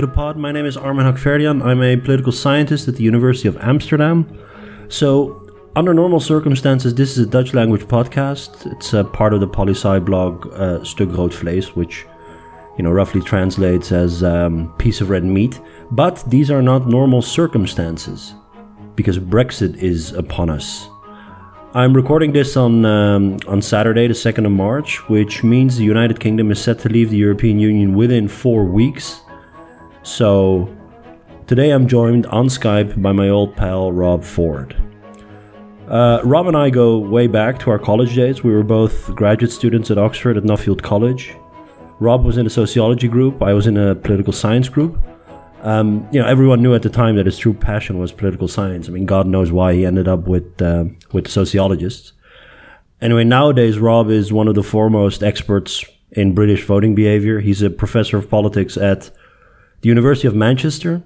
to the pod. My name is Armin Hakverdian. I'm a political scientist at the University of Amsterdam. So, under normal circumstances, this is a Dutch language podcast. It's a part of the Polysci blog uh, Stuk Rood Vlees, which you know roughly translates as um, piece of red meat. But these are not normal circumstances because Brexit is upon us. I'm recording this on um, on Saturday, the second of March, which means the United Kingdom is set to leave the European Union within four weeks. So today I'm joined on Skype by my old pal Rob Ford. Uh, Rob and I go way back to our college days. We were both graduate students at Oxford at Nuffield College. Rob was in a sociology group. I was in a political science group. Um, you know, everyone knew at the time that his true passion was political science. I mean, God knows why he ended up with uh, with sociologists. Anyway, nowadays Rob is one of the foremost experts in British voting behavior. He's a professor of politics at the University of Manchester.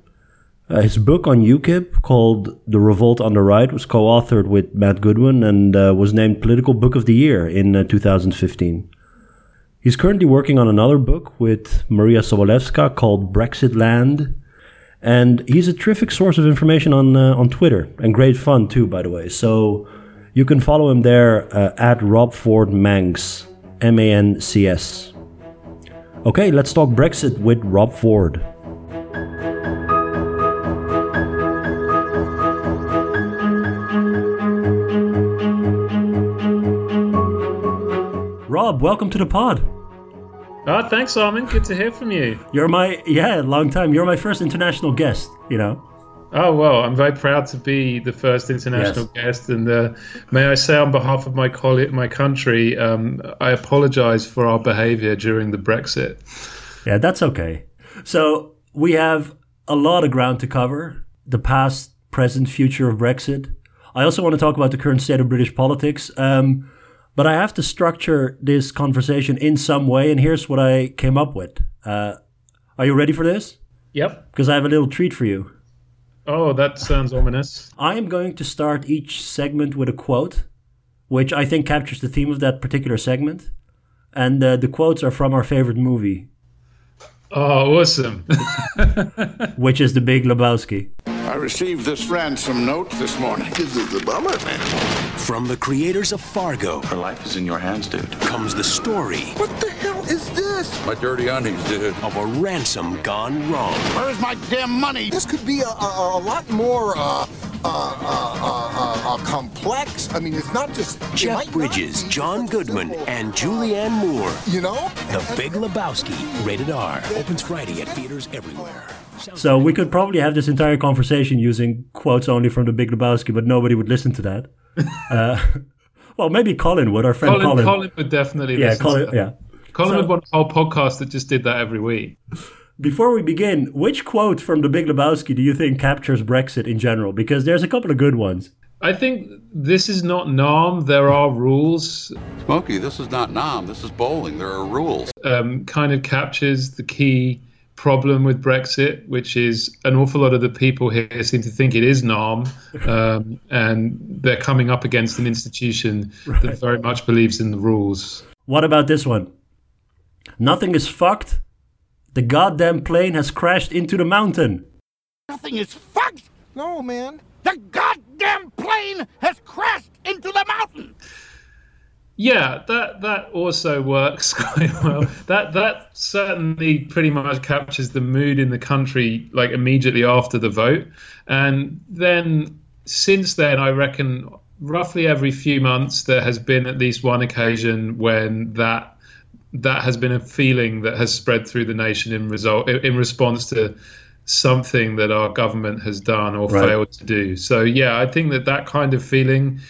Uh, his book on UKIP called "The Revolt on the Right" was co-authored with Matt Goodwin and uh, was named Political Book of the Year in uh, 2015. He's currently working on another book with Maria Sobolewska called Brexit Land, and he's a terrific source of information on uh, on Twitter and great fun too, by the way. So you can follow him there uh, at Rob Ford Mancs, M A N C S. Okay, let's talk Brexit with Rob Ford. Rob, welcome to the pod. Oh, thanks, Armin. Good to hear from you. You're my yeah, long time. You're my first international guest. You know. Oh well, I'm very proud to be the first international yes. guest, and uh, may I say on behalf of my colleague, my country, um, I apologise for our behaviour during the Brexit. Yeah, that's okay. So we have a lot of ground to cover: the past, present, future of Brexit. I also want to talk about the current state of British politics. Um, but I have to structure this conversation in some way, and here's what I came up with. Uh, are you ready for this? Yep. Because I have a little treat for you. Oh, that sounds ominous. I am going to start each segment with a quote, which I think captures the theme of that particular segment. And uh, the quotes are from our favorite movie. Oh, awesome. which is The Big Lebowski. I received this ransom note this morning. This is a bummer, man. From the creators of Fargo. Her life is in your hands, dude. Comes the story. What the hell is this? My dirty undies, dude. Of a ransom gone wrong. Where's my damn money? This could be a, a, a lot more, uh, uh, uh, uh, complex. I mean, it's not just Jeff Bridges, John Goodman, and Julianne Moore. You know, The Big Lebowski, rated R, opens Friday at theaters everywhere. So we could probably have this entire conversation using quotes only from The Big Lebowski, but nobody would listen to that. uh, well, maybe Colin would. Our friend Colin, Colin. Colin would definitely. Yeah, listen Colin. to Yeah. Colin So- would want a whole podcast that just did that every week. Before we begin, which quote from The Big Lebowski do you think captures Brexit in general? Because there's a couple of good ones. I think this is not Nam. There are rules. Smokey, this is not Nam. This is bowling. There are rules. Um, kind of captures the key problem with Brexit, which is an awful lot of the people here seem to think it is Nam, um, and they're coming up against an institution that very much believes in the rules. What about this one? Nothing is fucked. The goddamn plane has crashed into the mountain. Nothing is fucked. no, man. The goddamn plane has crashed into the mountain. Yeah, that that also works quite well. that that certainly pretty much captures the mood in the country like immediately after the vote. And then since then I reckon roughly every few months there has been at least one occasion when that that has been a feeling that has spread through the nation in result in response to something that our government has done or Right. failed to do. So yeah, I think that that kind of feeling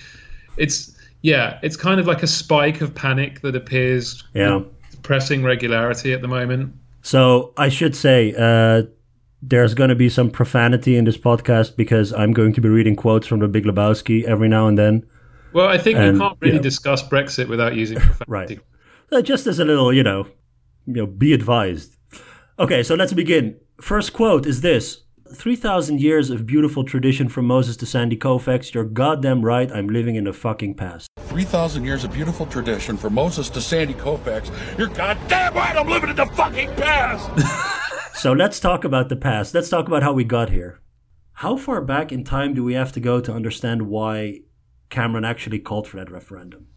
it's yeah, it's kind of like a spike of panic that appears Yeah. depressing regularity at the moment. So I should say uh, there's going to be some profanity in this podcast because I'm going to be reading quotes from The Big Lebowski every now and then. Well, I think And, we can't really yeah. discuss Brexit without using profanity. Right. Uh, just as a little, you know, you know, be advised. Okay, so let's begin. First quote is this. 3,000 years of beautiful tradition from Moses to Sandy Koufax. You're goddamn right, I'm living in the fucking past. 3,000 years of beautiful tradition from Moses to Sandy Koufax. You're goddamn right I'm living in the fucking past. So let's talk about the past. Let's talk about how we got here. How far back in time do we have to go to understand why Cameron actually called for that referendum?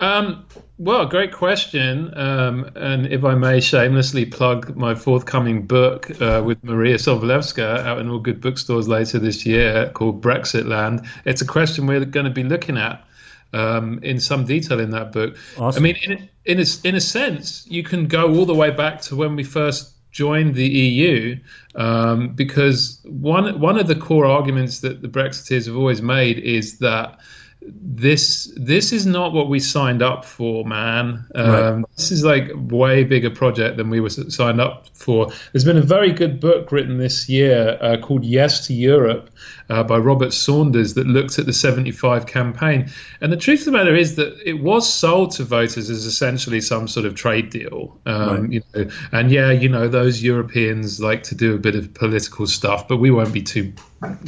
Um, well, great question. Um, and if I may shamelessly plug my forthcoming book uh, with Maria Sobolewska out in all good bookstores later this year called Brexit Land, it's a question we're going to be looking at um, in some detail in that book. Awesome. I mean, in, in, a, in a sense, you can go all the way back to when we first joined the EU, um, because one one of the core arguments that the Brexiteers have always made is that this this is not what we signed up for, man. Um, Right. This is like way bigger project than we were signed up for. There's been a very good book written this year uh, called Yes to Europe uh, by Robert Saunders that looked at the 75 campaign. And the truth of the matter is that it was sold to voters as essentially some sort of trade deal. Um, Right. you know, and yeah, you know, those Europeans like to do a bit of political stuff, but we won't be too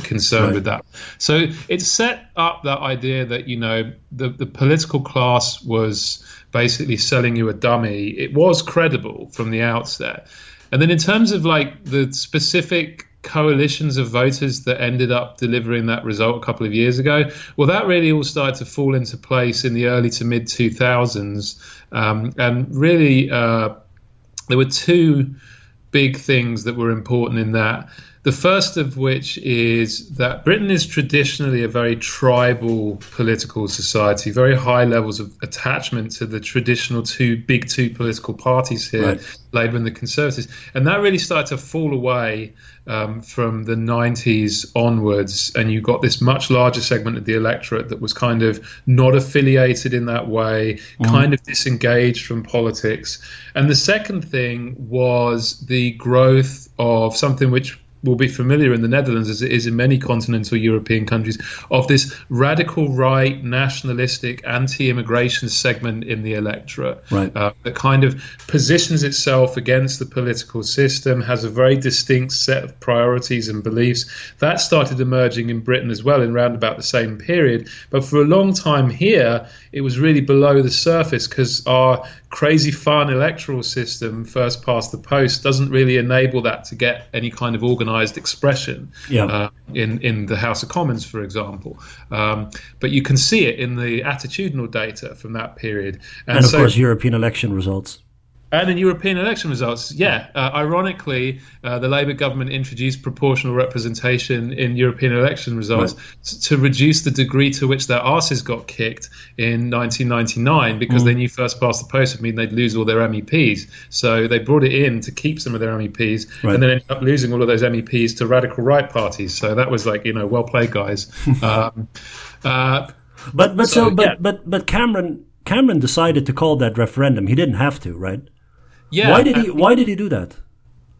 concerned Right. with that. So it set up that idea that you know the the political class was basically selling you a dummy. It was credible from the outset, and then in terms of like the specific coalitions of voters that ended up delivering that result a couple of years ago well that really all started to fall into place in the early to mid 2000s um, and really uh, there were two big things that were important in that. The first of which is that Britain is traditionally a very tribal political society, very high levels of attachment to the traditional two big two political parties here, Right. Labour and the Conservatives. And that really started to fall away um, from the 90s onwards. And you got this much larger segment of the electorate that was kind of not affiliated in that way, kind of disengaged from politics. And the second thing was the growth of something which will be familiar in the Netherlands as it is in many continental European countries of this radical right, nationalistic, anti-immigration segment in the electorate Right. uh, that kind of positions itself against the political system, has a very distinct set of priorities and beliefs. That started emerging in Britain as well in round about the same period. But for a long time here, it was really below the surface because our crazy fun electoral system, first past the post, doesn't really enable that to get any kind of organised expression Yeah. uh, in in the House of Commons, for example. Um, but you can see it in the attitudinal data from that period, And of so, course, European election results. And in European election results, yeah. Uh, ironically, uh, the Labour government introduced proportional representation in European election results s- to reduce the degree to which their asses got kicked in 1999 because Mm. they knew first past the post would mean they'd lose all their MEPs. So they brought it in to keep some of their MEPs Right. and then ended up losing all of those MEPs to radical right parties. So that was like, you know, well played, guys. um, uh, But but so, So, but yeah. but but Cameron Cameron decided to call that referendum. He didn't have to, right? Yeah. why did he Why did he do that?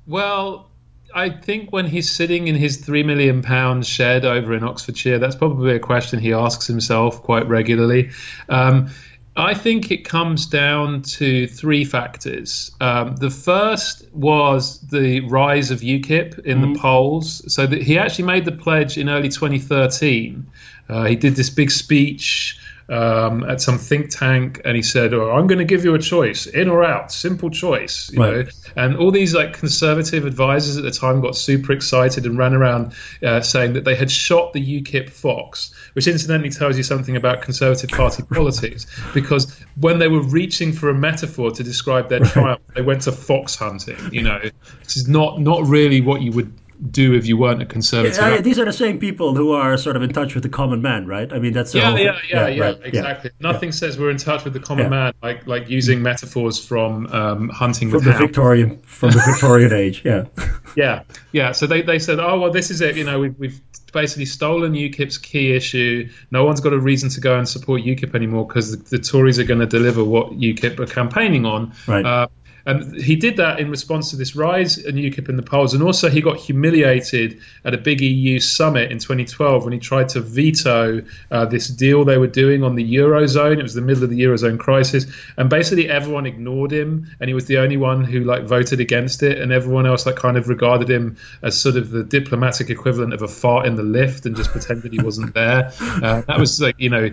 Well, I think when he's sitting in his three million pound shed over in Oxfordshire, that's probably a question he asks himself quite regularly. Um, I think it comes down to three factors. Um, the first was the rise of UKIP in the polls. So that he actually made the pledge in early 2013. Uh, he did this big speech um, at some think tank, and he said, "Oh, I'm going to give you a choice, in or out, simple choice." You Right. know, and all these like conservative advisors at the time got super excited and ran around uh, saying that they had shot the UKIP fox, which incidentally tells you something about Conservative Party politics. Because when they were reaching for a metaphor to describe their triumph, they went to fox hunting. You know, this is not not really what you would do if you weren't a conservative. Uh, these are the same people who are sort of in touch with the common man, right? I mean, that's yeah, yeah, yeah, yeah, right, exactly. Nothing says we're in touch with the common Yeah. man like like using metaphors from um, hunting From the hounds. Victorian from the Victorian age, yeah. Yeah, yeah. So they, they said, oh well, this is it. You know, we've we've basically stolen UKIP's key issue. No one's got a reason to go and support UKIP anymore because the, the Tories are going to deliver what UKIP are campaigning on. Right. Uh, and he did that in response to this rise in UKIP in the polls, and also he got humiliated at a big EU summit in 2012 when he tried to veto uh, this deal they were doing on the eurozone. It was the middle of the eurozone crisis, and basically everyone ignored him, and he was the only one who like voted against it, and everyone else like kind of regarded him as sort of the diplomatic equivalent of a fart in the lift, and just pretended he wasn't there. Uh, that was like you know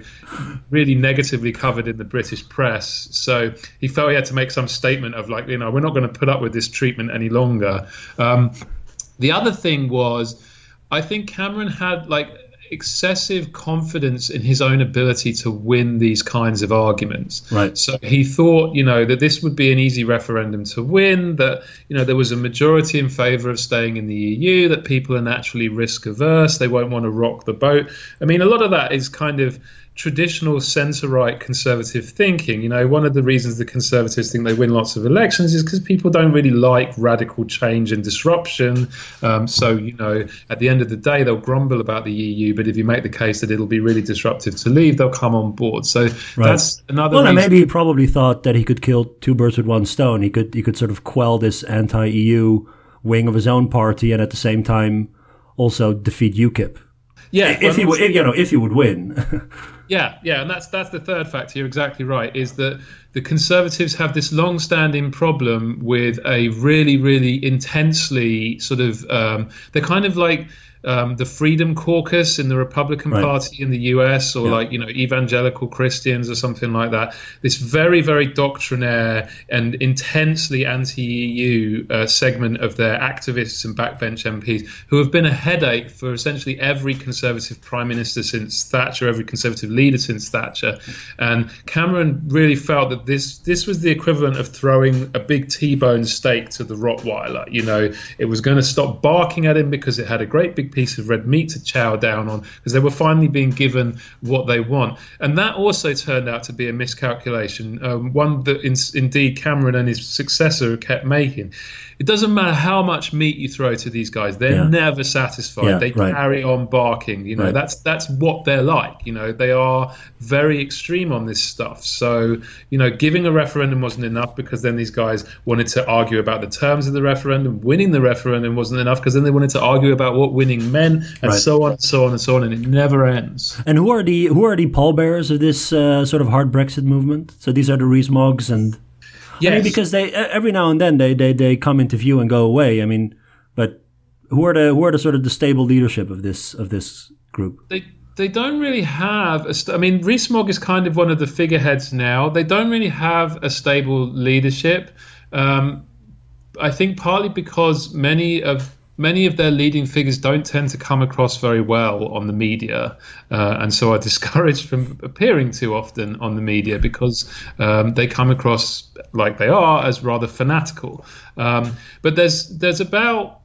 really negatively covered in the British press. So he felt he had to make some statement of like like you know we're not going to put up with this treatment any longer. Um, the other thing was, I think Cameron had like excessive confidence in his own ability to win these kinds of arguments. Right. So he thought, you know, that this would be an easy referendum to win, that, you know, there was a majority in favour of staying in the EU, that people are naturally risk averse, they won't want to rock the boat. I mean, a lot of that is kind of traditional centre right conservative thinking. You know, one of the reasons the conservatives think they win lots of elections is because people don't really like radical change and disruption. Um, so, you know, at the end of the day, they'll grumble about the EU, but if you make the case that it'll be really disruptive to leave, they'll come on board. So that's another. Well, reason- maybe he probably thought that he could kill two birds with one stone. He could he could sort of quell this anti-EU wing of his own party, and at the same time also defeat UKIP. yeah, If he would, you know, if he would win. Yeah, yeah, and that's that's the third factor. You're exactly right. Is that the Conservatives have this long-standing problem with a really, really intensely sort of um, they're kind of like um, the Freedom Caucus in the Republican Right. Party in the U.S. or Yeah. like you know evangelical Christians or something like that. This very, very doctrinaire and intensely anti-EU uh, segment of their activists and backbench MPs who have been a headache for essentially every Conservative Prime Minister since Thatcher, every Conservative leader since Thatcher. And Cameron really felt that this this was the equivalent of throwing a big T-bone steak to the Rottweiler. You know, it was going to stop barking at him because it had a great big piece of red meat to chow down on because they were finally being given what they want. And that also turned out to be a miscalculation, um, one that in, indeed Cameron and his successor kept making. It doesn't matter how much meat you throw to these guys; they're Yeah. never satisfied. Yeah, they right. carry on barking. You know, Right. that's that's what they're like. You know, they are very extreme on this stuff. So, you know, giving a referendum wasn't enough because then these guys wanted to argue about the terms of the referendum. Winning the referendum wasn't enough because then they wanted to argue about what winning meant, and Right. so on and so on and so on, and it never ends. and who are the who are the pallbearers of this uh, sort of hard Brexit movement? So these are the Rees-Moggs and Yes, I mean, because they every now and then they, they, they come into view and go away. I mean, but who are the who are the sort of the stable leadership of this of this group? they they don't really have. A st- I mean, Rees-Mogg is kind of one of the figureheads now. They don't really have a stable leadership. Um, I think partly because many of many of their leading figures don't tend to come across very well on the media, uh, and so are discouraged from appearing too often on the media because um, they come across like they are as rather fanatical. Um, but there's there's about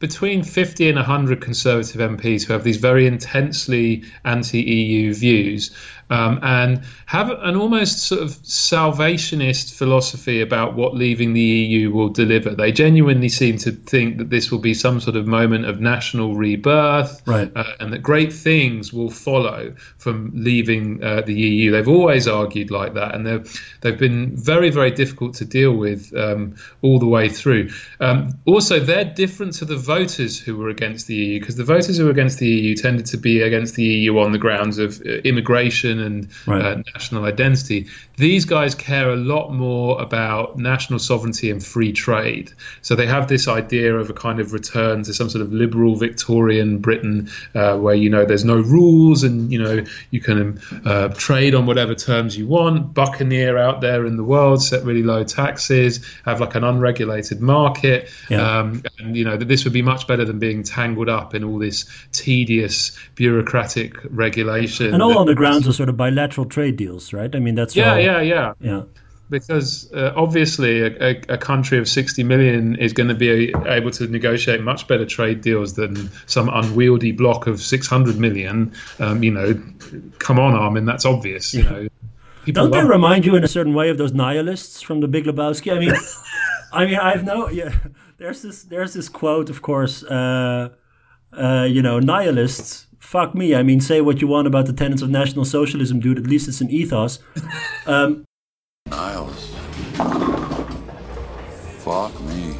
between 50 and 100 Conservative MPs who have these very intensely anti EU views um, and have an almost sort of salvationist philosophy about what leaving the EU will deliver. They genuinely seem to think that this will be some sort of moment of national rebirth Right. uh, and that great things will follow from leaving uh, the EU. They've always argued like that, and they've they've been very very difficult to deal with um, all the way through. Um, also, they're different to the voters who were against the EU because the voters who were against the EU tended to be against the EU on the grounds of uh, immigration and Right. uh, national identity. These guys care a lot more about national sovereignty and free trade. So they have this idea of a kind of return to some sort of liberal Victorian Britain, uh, where you know there's no rules and you know you can uh, trade on whatever terms you want, buccaneer out there in the world, set really low taxes, have like an unregulated market, Yeah. um, and you know that this would be much better than being tangled up in all this tedious bureaucratic regulation. And all on the grounds of sort of bilateral trade deals, right? I mean, that's yeah, all, yeah, yeah. yeah. Because uh, obviously, a, a, a country of 60 million is going to be able to negotiate much better trade deals than some unwieldy block of 600 million. Um, you know, come on, Armin, that's obvious. You know, people Don't they remind you in a certain way of those nihilists from the Big Lebowski? I mean, I mean, I've no, yeah. There's this, there's this quote, of course. Uh, uh, you know, nihilists. Fuck me. I mean, say what you want about the tenets of National Socialism, dude. At least it's an ethos. Niles. Fuck me.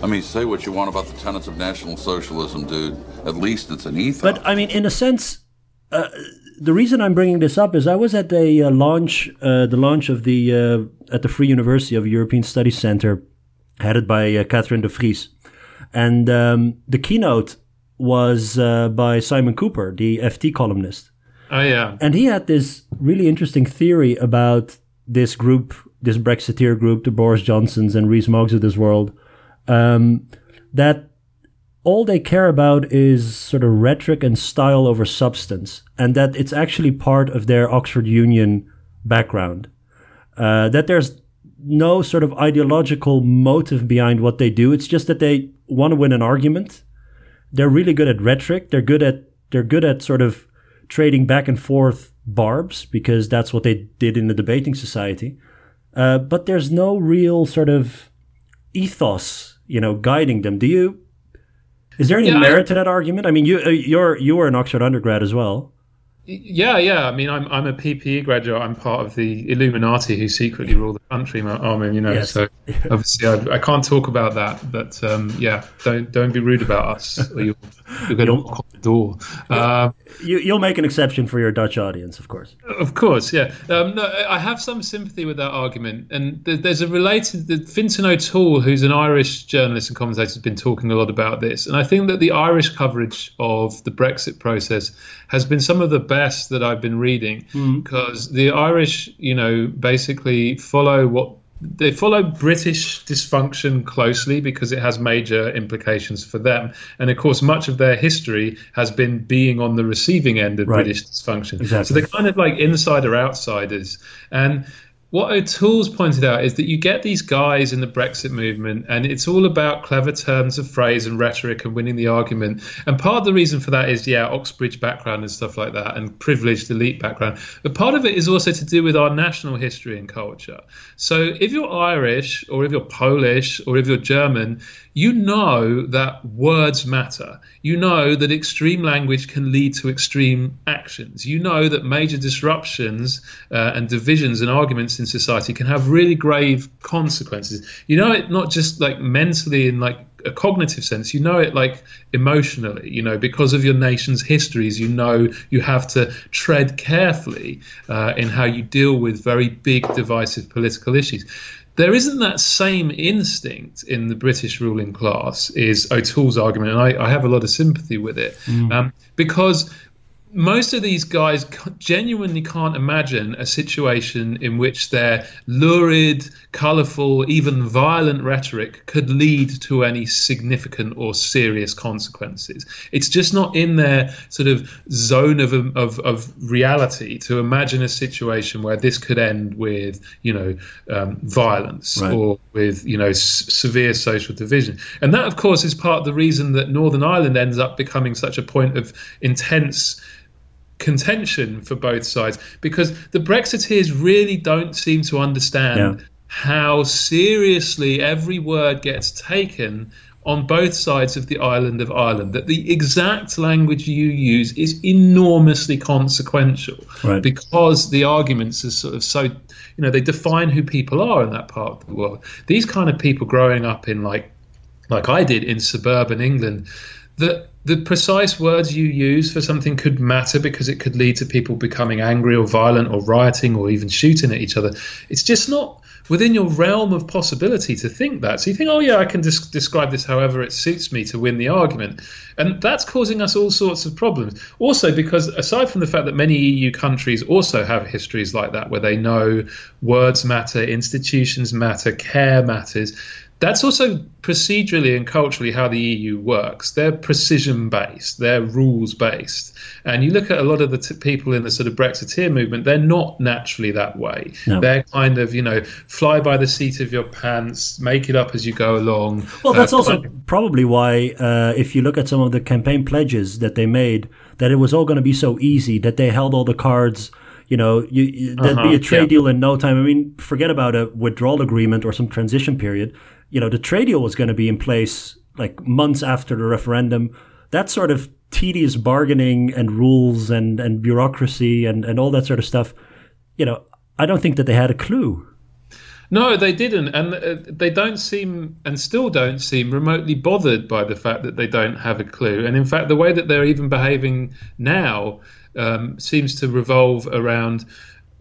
I mean, say what you want about the tenets of National Socialism, dude. At least it's an ethos. But I mean, in a sense, uh, the reason I'm bringing this up is I was at the uh, launch, uh, the launch of the uh, at the Free University of European Studies Center, headed by uh, Catherine de Vries, and um, the keynote was uh, by Simon Kuper, the FT columnist, Oh, yeah. and he had this really interesting theory about this group, this Brexiteer group, the Boris Johnsons and Rees Moggs of this world, um, that all they care about is sort of rhetoric and style over substance, and that it's actually part of their Oxford Union background. Uh, that there's no sort of ideological motive behind what they do. It's just that they want to win an argument. They're really good at rhetoric. They're good at they're good at sort of trading back and forth barbs because that's what they did in the debating society. Uh, but there's no real sort of ethos, you know, guiding them. Do you? Is there any Yeah, I- merit to that argument? I mean, you uh, you're you were an Oxford undergrad as well. Yeah, yeah. I mean, I'm I'm a PPE graduate. I'm part of the Illuminati who secretly rule the country. Armin, you know. Yes. So obviously, I, I can't talk about that. But um, yeah, don't don't be rude about us, or you'll you're going to knock on the door. Um, You you'll make an exception for your Dutch audience, of course. Of course, yeah. Um, no, I have some sympathy with that argument, and th- there's a related. The Fintan O'Toole, who's an Irish journalist and commentator, has been talking a lot about this, and I think that the Irish coverage of the Brexit process has been some of the best that I've been reading, because the Irish, you know, basically follow what they follow British dysfunction closely because it has major implications for them. And of course, much of their history has been being on the receiving end of Right. British dysfunction. Exactly. So they're kind of like insider outsiders. And what O'Toole's pointed out is that you get these guys in the Brexit movement, and it's all about clever turns of phrase and rhetoric and winning the argument. And part of the reason for that is, yeah, Oxbridge background and stuff like that, and privileged elite background. But part of it is also to do with our national history and culture. So if you're Irish, or if you're Polish, or if you're German, you know that words matter. You know that extreme language can lead to extreme actions. You know that major disruptions uh, and divisions and arguments in society can have really grave consequences. You know it not just like mentally in like a cognitive sense. You know it like emotionally. You know because of your nation's histories. You know you have to tread carefully uh, in how you deal with very big divisive political issues there isn't that same instinct in the British ruling class, is O'Toole's argument, and I, I have a lot of sympathy with it, um, because most of these guys genuinely can't imagine a situation in which their lurid, colourful, even violent rhetoric could lead to any significant or serious consequences. It's just not in their sort of zone of, of, of reality to imagine a situation where this could end with, you know, um, violence Right. or with, you know, s- severe social division. And that, of course, is part of the reason that Northern Ireland ends up becoming such a point of intense contention for both sides because the Brexiteers really don't seem to understand Yeah. how seriously every word gets taken on both sides of the island of Ireland. That the exact language you use is enormously consequential Right. because the arguments are sort of so, you know, they define who people are in that part of the world. These kind of people growing up in like like I did in suburban England, that the precise words you use for something could matter because it could lead to people becoming angry or violent or rioting or even shooting at each other. It's just not within your realm of possibility to think that. So you think, oh yeah, I can des- describe this however it suits me to win the argument, and that's causing us all sorts of problems. Also, because aside from the fact that many EU countries also have histories like that, where they know words matter, institutions matter, care matters. That's also procedurally and culturally how the EU works. They're precision based, they're rules based. And you look at a lot of the t- people in the sort of Brexiteer movement, they're not naturally that way. No. They're kind of, you know, fly by the seat of your pants, make it up as you go along. Well, that's Uh, also probably why, uh, if you look at some of the campaign pledges that they made, that it was all going to be so easy that they held all the cards. You know, you, you, there'd be Uh-huh, a trade yeah. deal in no time. I mean, forget about a withdrawal agreement or some transition period. You know, the trade deal was going to be in place like months after the referendum. That sort of tedious bargaining and rules and, and bureaucracy and, and all that sort of stuff. You know, I don't think that they had a clue. No, they didn't, and uh, they don't seem, and still don't seem, remotely bothered by the fact that they don't have a clue. And in fact, the way that they're even behaving now um, seems to revolve around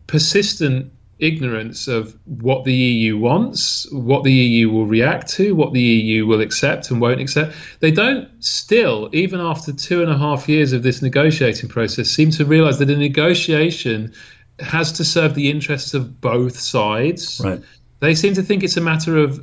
persistent ignorance of what the EU wants, what the EU will react to, what the EU will accept and won't accept. They don't still, even after two and a half years of this negotiating process, seem to realise that a negotiation has to serve the interests of both sides. Right. They seem to think it's a matter of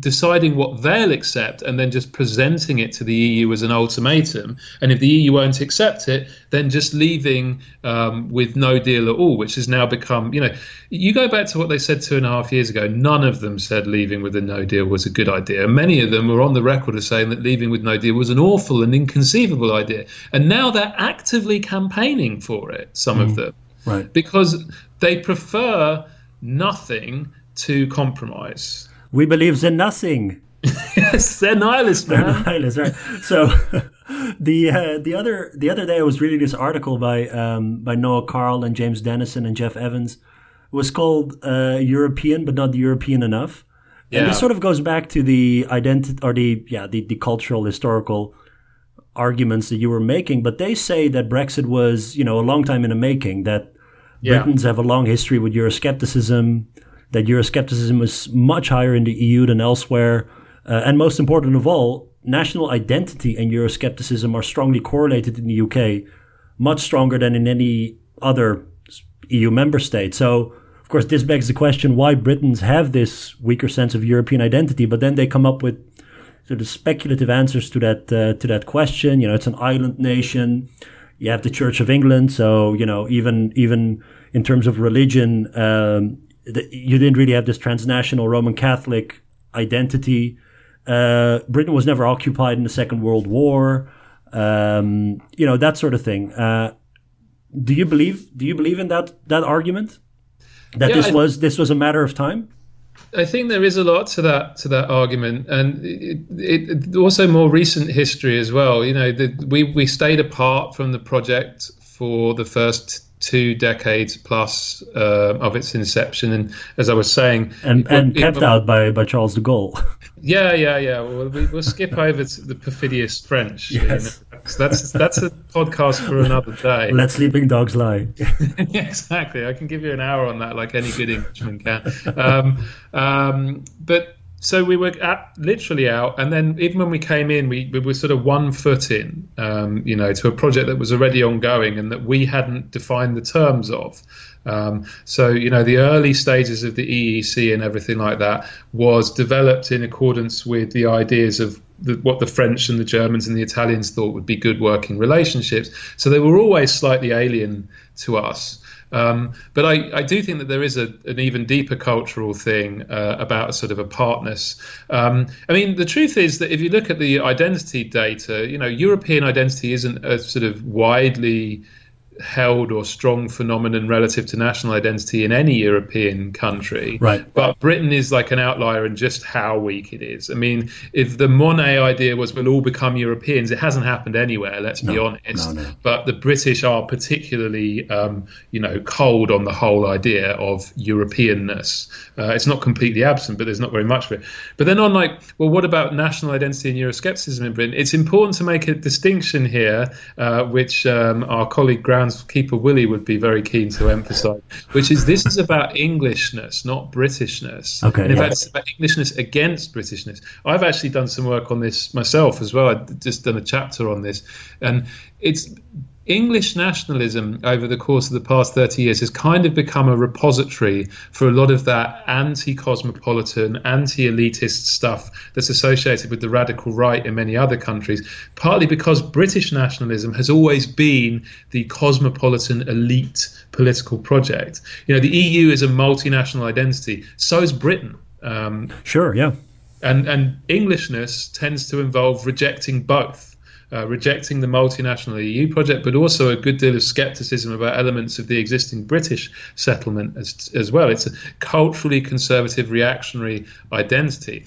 deciding what they'll accept and then just presenting it to the EU as an ultimatum. And if the EU won't accept it, then just leaving um, with no deal at all, which has now become, you know, you go back to what they said two and a half years ago, none of them said leaving with a no deal was a good idea. Many of them were on the record of saying that leaving with no deal was an awful and inconceivable idea. And now they're actively campaigning for it, some of them, Right. because they prefer nothing to compromise. We believes in nothing. Yes, they're nihilists, man. Nihilist, right? So the uh, the other the other day I was reading this article by um, by Noah Carl and James Dennison and Jeff Evans. It was called uh, European but not European enough. And Yeah. this sort of goes back to the identity or the yeah the, the cultural historical arguments that you were making. But they say that Brexit was you know a long time in the making. That Yeah. Britons have a long history with Euroscepticism. That Euroscepticism was much higher in the EU than elsewhere. Uh, and most important of all, national identity and Euroscepticism are strongly correlated in the UK, much stronger than in any other EU member state. So, of course, this begs the question why Britons have this weaker sense of European identity, but then they come up with sort of speculative answers to that uh, to that question. You know, it's an island nation. You have the Church of England, so you know even even in terms of religion, um, the, you didn't really have this transnational Roman Catholic identity. Uh, Britain was never occupied in the Second World War. Um, you know that sort of thing. Uh, do you believe? Do you believe in that that argument? That Yeah, this I- was this was a matter of time. I think there is a lot to that to that argument, and it, it, it- also more recent history as well. You know, the, we we stayed apart from the project for the first two decades plus uh, of its inception, and as I was saying, and, it- and it- kept out by, by Charles de Gaulle. Yeah, yeah, yeah. Well, we, we'll skip over to the perfidious French. you Yes. know. That's that's a podcast for another day. Let sleeping dogs lie. exactly. I can give you an hour on that, like any good Englishman can. Um, um, but so we were at, literally out, and then even when we came in, we, we were sort of one foot in, um, you know, to a project that was already ongoing and that we hadn't defined the terms of. Um, so, you know, the early stages of the EEC and everything like that was developed in accordance with the ideas of the, what the French and the Germans and the Italians thought would be good working relationships. So they were always slightly alien to us. Um, but I, I do think that there is a, an even deeper cultural thing uh, about sort of apartness. Um, I mean, the truth is that if you look at the identity data, you know, European identity isn't a sort of widely held or strong phenomenon relative to national identity in any European country. Right. But Britain is like an outlier in just how weak it is. I mean, if the Monnet idea was we'll all become Europeans, it hasn't happened anywhere, let's be honest. no, no. But the British are particularly, um, you know, cold on the whole idea of Europeanness. Uh, it's not completely absent, but there's not very much of it. But then on like, well, what about national identity and Euroscepticism in Britain? It's important to make a distinction here, uh, which um, our colleague groundskeeper Willie would be very keen to emphasise, which is this is about Englishness, not Britishness. Okay, And in yeah. fact, it's about Englishness against Britishness. I've actually done some work on this myself as well. I've just done a chapter on this, and it's English nationalism over the course of the past 30 years has kind of become a repository for a lot of that anti cosmopolitan, anti elitist stuff that's associated with the radical right in many other countries, partly because British nationalism has always been the cosmopolitan elite political project. You know, the EU is a multinational identity, so is Britain. Um, Sure, yeah. and and Englishness tends to involve rejecting both. Uh, rejecting the multinational EU project, but also a good deal of skepticism about elements of the existing British settlement as, as well. It's a culturally conservative, reactionary identity.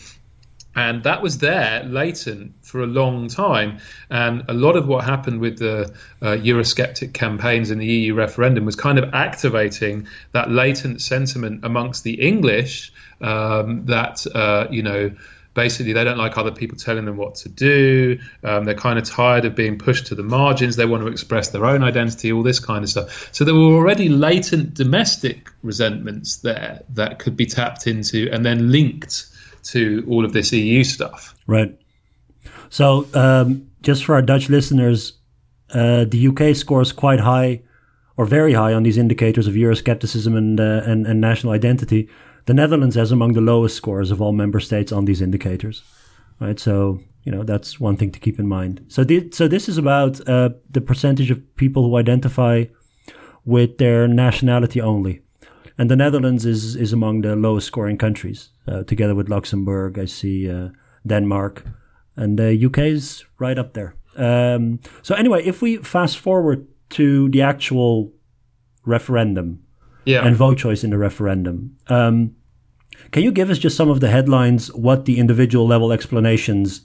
And that was there latent for a long time. And a lot of what happened with the uh, Eurosceptic campaigns in the EU referendum was kind of activating that latent sentiment amongst the English um, that, uh, you know, basically they don't like other people telling them what to do. Um, they're kind of tired of being pushed to the margins. They want to express their own identity, all this kind of stuff. So there were already latent domestic resentments there that could be tapped into and then linked to all of this EU stuff. Right. So, um, just for our Dutch listeners, uh, the UK scores quite high or very high on these indicators of Euroscepticism and, uh, and, and national identity. The Netherlands has among the lowest scores of all member states on these indicators. Right, so you know that's one thing to keep in mind. So, so this is about uh, the percentage of people who identify with their nationality only, and the Netherlands is is among the lowest scoring countries, uh, together with Luxembourg. I see uh, Denmark, and the UK is right up there. Um, so anyway, if we fast forward to the actual referendum Yeah. and vote choice in the referendum. Um, can you give us just some of the headlines, what the individual level explanations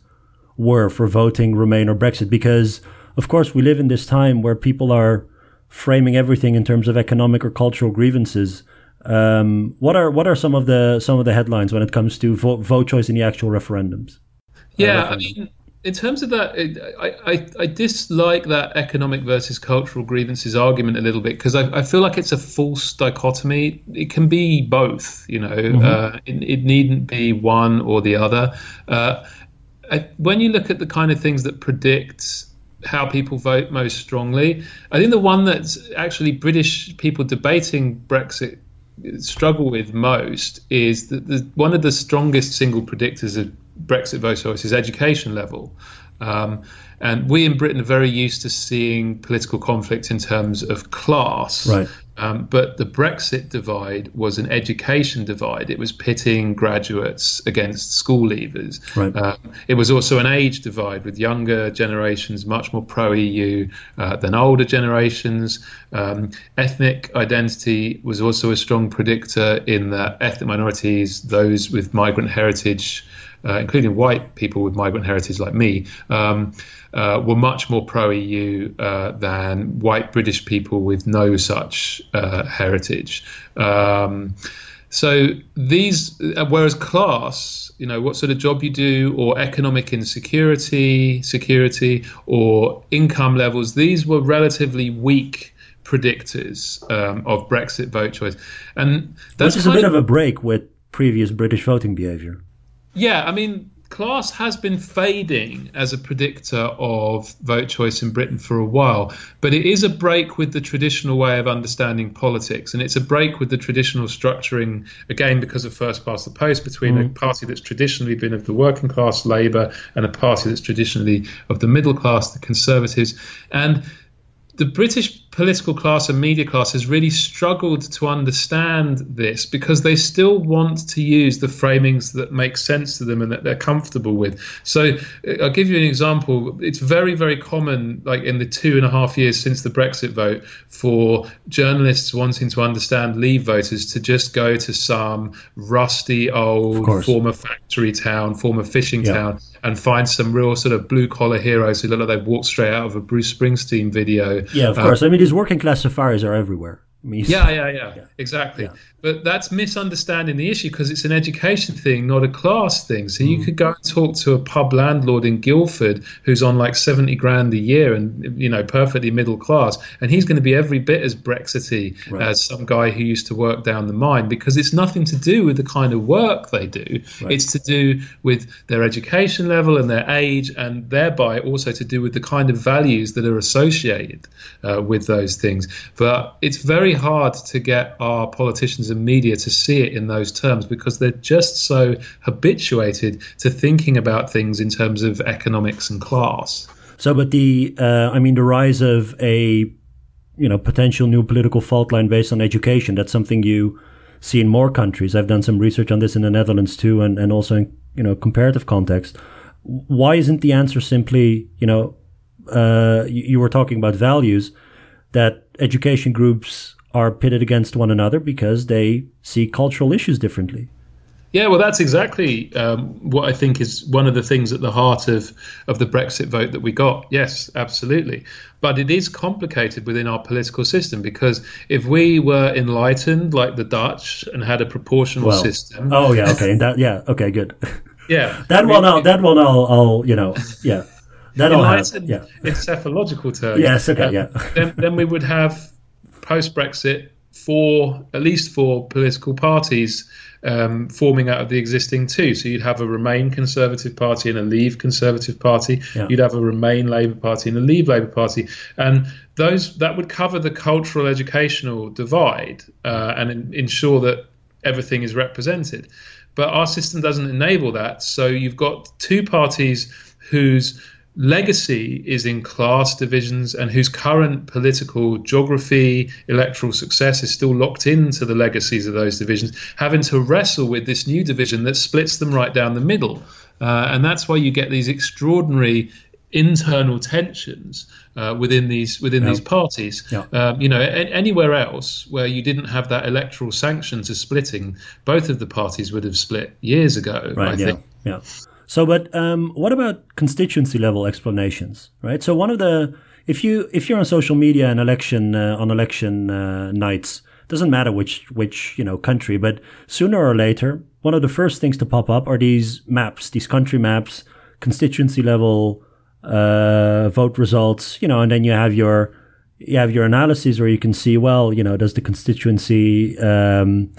were for voting Remain or Brexit? Because, of course, we live in this time where people are framing everything in terms of economic or cultural grievances. Um, what are what are some of the some of the headlines when it comes to vote, vote choice in the actual referendums? Yeah, I referendum. mean, in terms of that, it- I, I, I dislike that economic versus cultural grievances argument a little bit because I, I feel like it's a false dichotomy. It can be both, you know, uh, it, it needn't be one or the other. Uh, I, when you look at the kind of things that predict how people vote most strongly, I think the one that's actually British people debating Brexit struggle with most is that the, one of the strongest single predictors of Brexit vote choice is education level. Um, and we in Britain are very used to seeing political conflict in terms of class. Right. Um, but the Brexit divide was an education divide. It was pitting graduates against school leavers. Right. Um, it was also an age divide with younger generations much more pro EU uh, than older generations. Um, ethnic identity was also a strong predictor in that ethnic minorities, those with migrant heritage, uh, including white people with migrant heritage like me, um, uh, were much more pro EU uh, than white British people with no such uh, heritage. Um, so these, uh, whereas class, you know, what sort of job you do, or economic insecurity, security, or income levels, these were relatively weak predictors um, of Brexit vote choice, and that's Which is a bit of a break with previous British voting behavior. Yeah, I mean, class has been fading as a predictor of vote choice in Britain for a while, but it is a break with the traditional way of understanding politics, and it's a break with the traditional structuring, again, because of first past the post, between a mm. party that's traditionally been of the working class, Labour, and a party that's traditionally of the middle class, the Conservatives. And the British political class and media class has really struggled to understand this because they still want to use the framings that make sense to them and that they're comfortable with. So uh, I'll give you an example. It's very, very common, like in the two and a half years since the Brexit vote, for journalists wanting to understand Leave voters to just go to some rusty old former factory town, former fishing Yeah. town, and find some real sort of blue collar heroes who look like they've walked straight out of a Bruce Springsteen video. Yeah, of Uh, course. I mean, these working class safaris are everywhere. Mean, yeah, yeah, yeah, exactly. But that's misunderstanding the issue because it's an education thing, not a class thing. So Mm. you could go and talk to a pub landlord in Guildford who's on like seventy grand a year and you know perfectly middle class, and he's going to be every bit as Brexity as some guy who used to work down the mine because it's nothing to do with the kind of work they do. It's to do with their education level and their age, and thereby also to do with the kind of values that are associated uh, with those things. But it's very hard to get our politicians and media to see it in those terms because they're just so habituated to thinking about things in terms of economics and class. So, but the, uh, I mean, the rise of a, you know, potential new political fault line based on education, that's something you see in more countries. I've done some research on this in the Netherlands too, and, and also in, you know, comparative context. Why isn't the answer simply, you know, uh, you, you were talking about values, that education groups are pitted against one another because they see cultural issues differently? Yeah, well, that's exactly um, what I think is one of the things at the heart of, of the Brexit vote that we got. Yes, absolutely. But it is complicated within our political system because if we were enlightened like the Dutch and had a proportional Well, system, oh yeah, okay, that yeah, okay, good. yeah, That I one, I'll, that one, I'll, I'll, you know, yeah, that I'll have, yeah. in psephological terms. Yes, okay, uh, yeah. then, then we would have post Brexit four, at least four political parties um, forming out of the existing two. So you'd have a Remain Conservative Party and a Leave Conservative Party. Yeah. You'd have a Remain Labour Party and a Leave Labour Party, and those that would cover the cultural educational divide uh, and in, ensure that everything is represented. But our system doesn't enable that. So you've got two parties whose legacy is in class divisions and whose current political geography, electoral success is still locked into the legacies of those divisions, having to wrestle with this new division that splits them right down the middle. Uh, and that's why you get these extraordinary internal tensions uh, within these within Yeah. these parties. Yeah. Um, you know, a- anywhere else where you didn't have that electoral sanction to splitting, both of the parties would have split years ago. I Yeah. think. Yeah. So, but um, what about constituency level explanations? Right. So, one of the if you if you're on social media and election uh, on election uh, nights, doesn't matter which which you know country, but sooner or later, one of the first things to pop up are these maps, these country maps, constituency level uh, vote results. You know, and then you have your you have your analyses where you can see, well, you know, does the constituency um,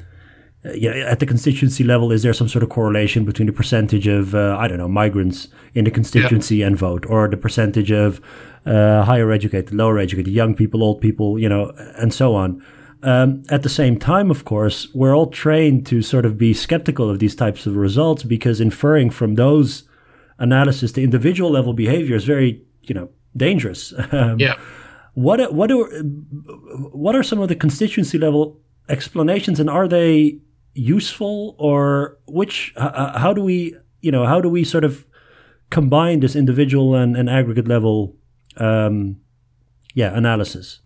yeah, at the constituency level, is there some sort of correlation between the percentage of uh, I don't know migrants in the constituency and vote, or the percentage of uh, higher educated, lower educated, young people, old people, you know, and so on. Um, at the same time, of course, we're all trained to sort of be skeptical of these types of results because inferring from those analysis the individual level behavior is very, you know, dangerous. Um, Yeah. what what are what are some of the constituency level explanations, and are they useful, or which? h- h- How do we, you know, how do we sort of combine this individual and, and aggregate level, um, yeah, analysis?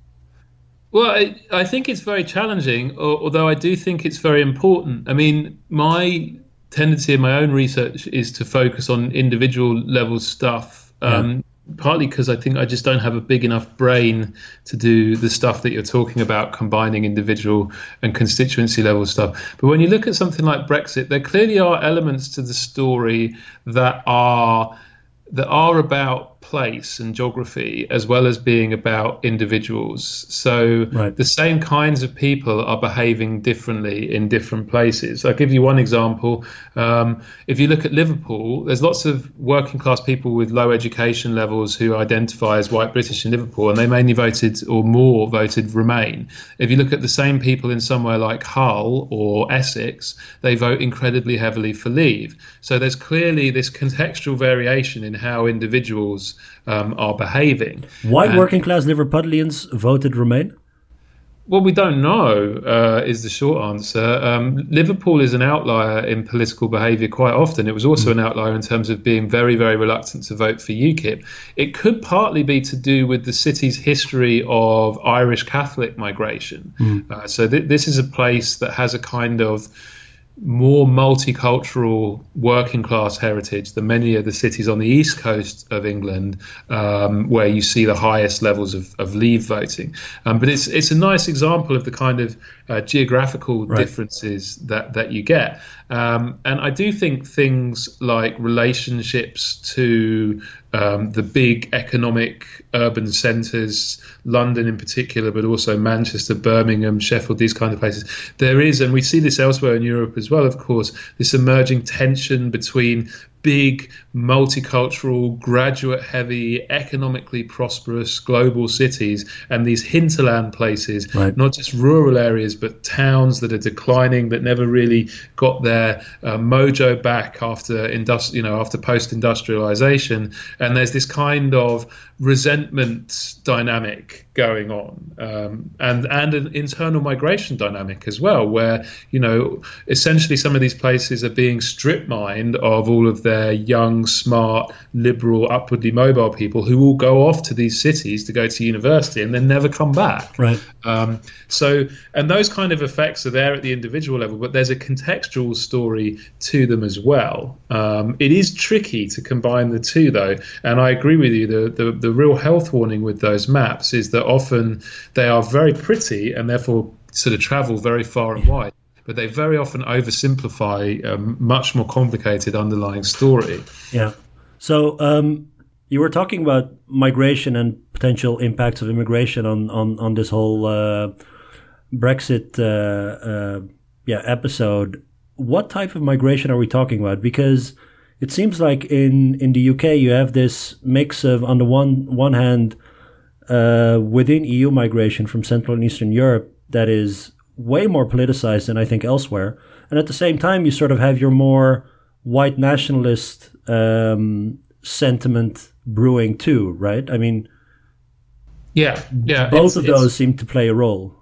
Well, I, I think it's very challenging, al- although I do think it's very important. I mean, my tendency in my own research is to focus on individual level stuff, um, partly because I think I just don't have a big enough brain to do the stuff that you're talking about, combining individual and constituency level stuff. But when you look at something like Brexit, there clearly are elements to the story that are that are about place and geography as well as being about individuals. So Right. the same kinds of people are behaving differently in different places. I'll give you one example. Um, if you look at Liverpool, there's lots of working class people with low education levels who identify as white British in Liverpool, and they mainly voted or more voted Remain. If you look at the same people in somewhere like Hull or Essex, they vote incredibly heavily for Leave. So there's clearly this contextual variation in how individuals um, are behaving. Why And- working class Liverpudlians voted Remain. Well, we don't know, uh, is the short answer. Um, Liverpool is an outlier in political behaviour quite often. It was also an outlier in terms of being very, very reluctant to vote for UKIP. It could partly be to do with the city's history of Irish Catholic migration. Uh, so, th- this is a place that has a kind of more multicultural working class heritage than many of the cities on the east coast of England, um, where you see the highest levels of, of leave voting. Um, but it's it's a nice example of the kind of uh, geographical differences that that you get. Um, and I do think things like relationships to um, the big economic urban centres, London in particular, but also Manchester, Birmingham, Sheffield, these kind of places. There is, and we see this elsewhere in Europe as well, of course, this emerging tension between big, multicultural, graduate heavy, economically prosperous global cities and these hinterland places, Right. not just rural areas, but towns that are declining that never really got their uh, mojo back after industri- you know, after post-industrialization. And there's this kind of resentment dynamic going on, um, and and an internal migration dynamic as well, where you know essentially some of these places are being strip mined of all of their young, smart, liberal, upwardly mobile people who will go off to these cities to go to university and then never come back. Right. Um, so, and those kind of effects are there at the individual level, but there's a contextual story to them as well. Um, it is tricky to combine the two, though, and I agree with you. The, the the real health warning with those maps is that often they are very pretty and therefore sort of travel very far and wide. But they very often oversimplify a much more complicated underlying story. Yeah. So um, you were talking about migration and potential impacts of immigration on on on this whole uh, Brexit uh, uh, yeah episode, what type of migration are we talking about? Because it seems like in in the UK you have this mix of on the one one hand uh, within EU migration from Central and Eastern Europe that is way more politicized than I think elsewhere, and at the same time you sort of have your more white nationalist um, sentiment brewing too, right? I mean, yeah, yeah, both of those seem to play a role.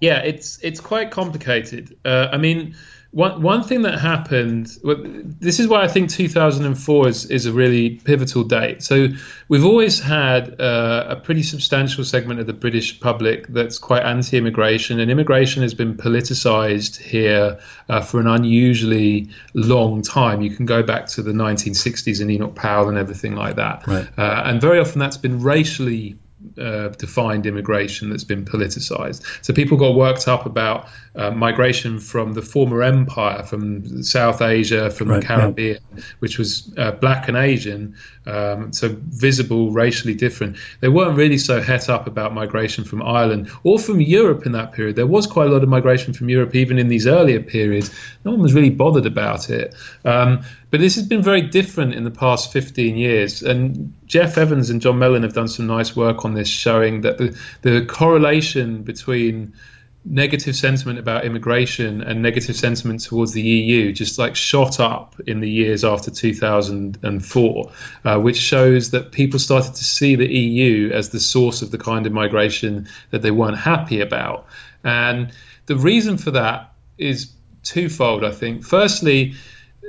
Yeah, it's it's quite complicated. Uh, I mean, one one thing that happened. Well, this is why I think 2004 is is a really pivotal date. So we've always had uh, a pretty substantial segment of the British public that's quite anti-immigration, and immigration has been politicized here uh, for an unusually long time. You can go back to the 1960s and Enoch Powell and everything like that, right. Uh, and very often that's been racially uh, defined immigration that's been politicized. So people got worked up about uh, migration from the former empire, from South Asia, from right, the Caribbean, which was uh, black and Asian, um, so visible, racially different. They weren't really so het up about migration from Ireland or from Europe in that period. There was quite a lot of migration from Europe even in these earlier periods. No one was really bothered about it. Um, but this has been very different in the past 15 years. And Geoff Evans and John Mellon have done some nice work on this, showing that the, the correlation between negative sentiment about immigration and negative sentiment towards the EU just like shot up in the years after 2004, uh, which shows that people started to see the EU as the source of the kind of migration that they weren't happy about. And the reason for that is twofold, I think. Firstly,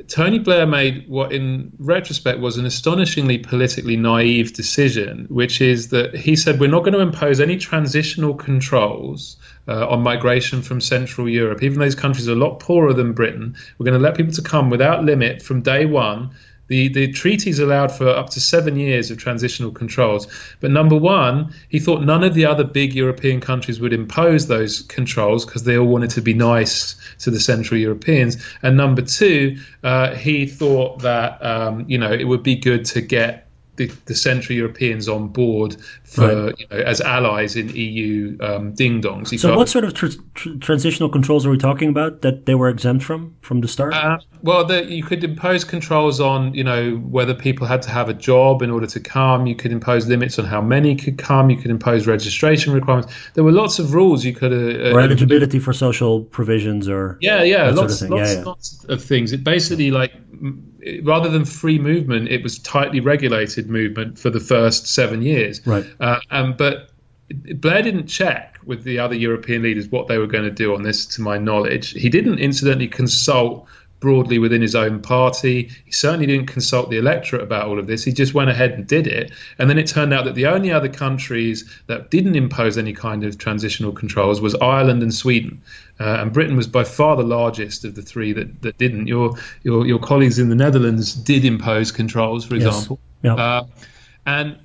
Tony Blair made what, in retrospect, was an astonishingly politically naive decision, which is that he said, We're not going to impose any transitional controls uh, on migration from Central Europe. Even those countries are a lot poorer than Britain, we're going to let people to come without limit from day one the, the treaties allowed for up to seven years of transitional controls. But number one, he thought none of the other big European countries would impose those controls because they all wanted to be nice to the Central Europeans. And number two, uh, he thought that um, you know it would be good to get the, the Central Europeans on board for right. you know, as allies in EU um, ding dongs. So, what sort of tr- tr- transitional controls are we talking about that they were exempt from from the start? Uh, well, the, you could impose controls on you know whether people had to have a job in order to come. You could impose limits on how many could come. You could impose registration requirements. There were lots of rules you could uh, or eligibility for social provisions or yeah, yeah, lots, sort of lots, yeah, yeah. lots of things. It basically like rather than free movement, it was tightly regulated movement for the first seven years. Right. Uh, um, but Blair didn't check with the other European leaders what they were going to do on this, to my knowledge. He didn't incidentally consult broadly within his own party. He certainly didn't consult the electorate about all of this. He just went ahead and did it. And then it turned out that the only other countries that didn't impose any kind of transitional controls was Ireland and Sweden. Uh, and Britain was by far the largest of the three that, that didn't. Your, your your colleagues in the Netherlands did impose controls, for example. Yes. Yep. Uh, and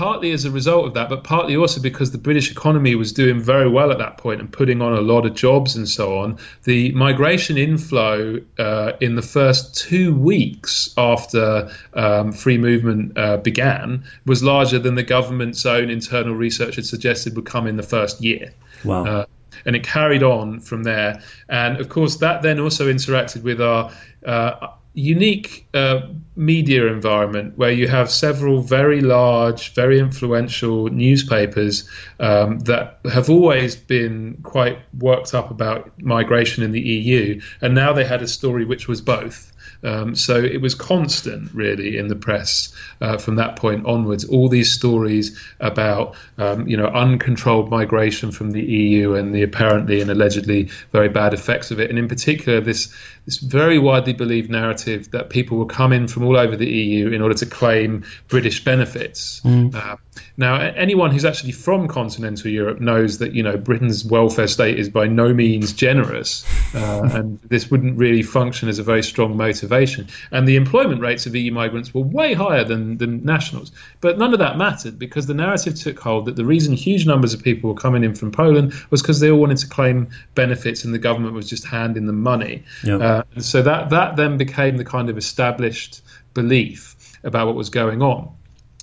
partly as a result of that, but partly also because the British economy was doing very well at that point and putting on a lot of jobs and so on. The migration inflow uh, in the first two weeks after um, free movement uh, began was larger than the government's own internal research had suggested would come in the first year. Wow. Uh, and it carried on from there. And of course, that then also interacted with our uh, unique uh, media environment where you have several very large, very influential newspapers um, that have always been quite worked up about migration in the EU, and now they had a story which was both. Um, so it was constant, really, in the press uh, from that point onwards. All these stories about, um, you know, uncontrolled migration from the EU and the apparently and allegedly very bad effects of it, and in particular this this very widely believed narrative that people will come in from all over the EU in order to claim British benefits. Mm. Uh, now, anyone who's actually from continental Europe knows that you know Britain's welfare state is by no means generous, uh, and this wouldn't really function as a very strong motivation. And the employment rates of EU migrants were way higher than than nationals, but none of that mattered because the narrative took hold that the reason huge numbers of people were coming in from Poland was because they all wanted to claim benefits, and the government was just handing them money. Yep. Uh, so that that then became the kind of established belief about what was going on.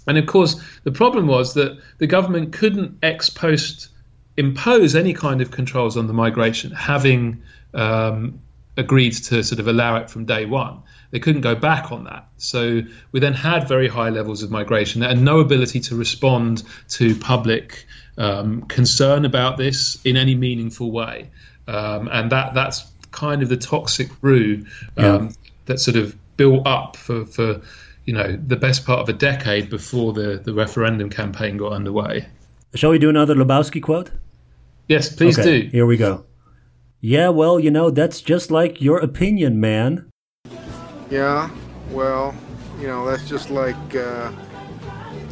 And of course, the problem was that the government couldn't ex post impose any kind of controls on the migration, having um, agreed to sort of allow it from day one. They couldn't go back on that. So we then had very high levels of migration and no ability to respond to public um, concern about this in any meaningful way. Um, and that that's kind of the toxic brew um, that sort of built up for, for you know the best part of a decade before the, the referendum campaign got underway. Shall we do another Lebowski quote? Yes, please Okay, do. Here we go. Yeah, well, you know, that's just like your opinion, man. Yeah, well, you know, that's just like uh,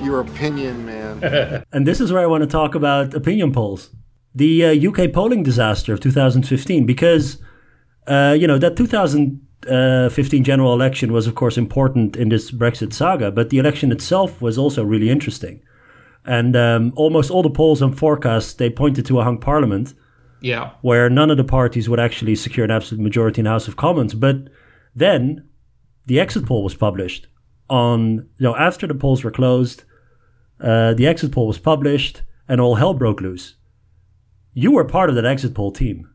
your opinion, man. And this is where I want to talk about opinion polls. The uh, UK polling disaster of 2015, because, uh, you know, that 2015 general election was, of course, important in this Brexit saga, but the election itself was also really interesting. And um, almost all the polls and forecasts, they pointed to a hung parliament Yeah. where none of the parties would actually secure an absolute majority in the House of Commons. But then the exit poll was published on, you know, after the polls were closed, uh, the exit poll was published and all hell broke loose. You were part of that exit poll team.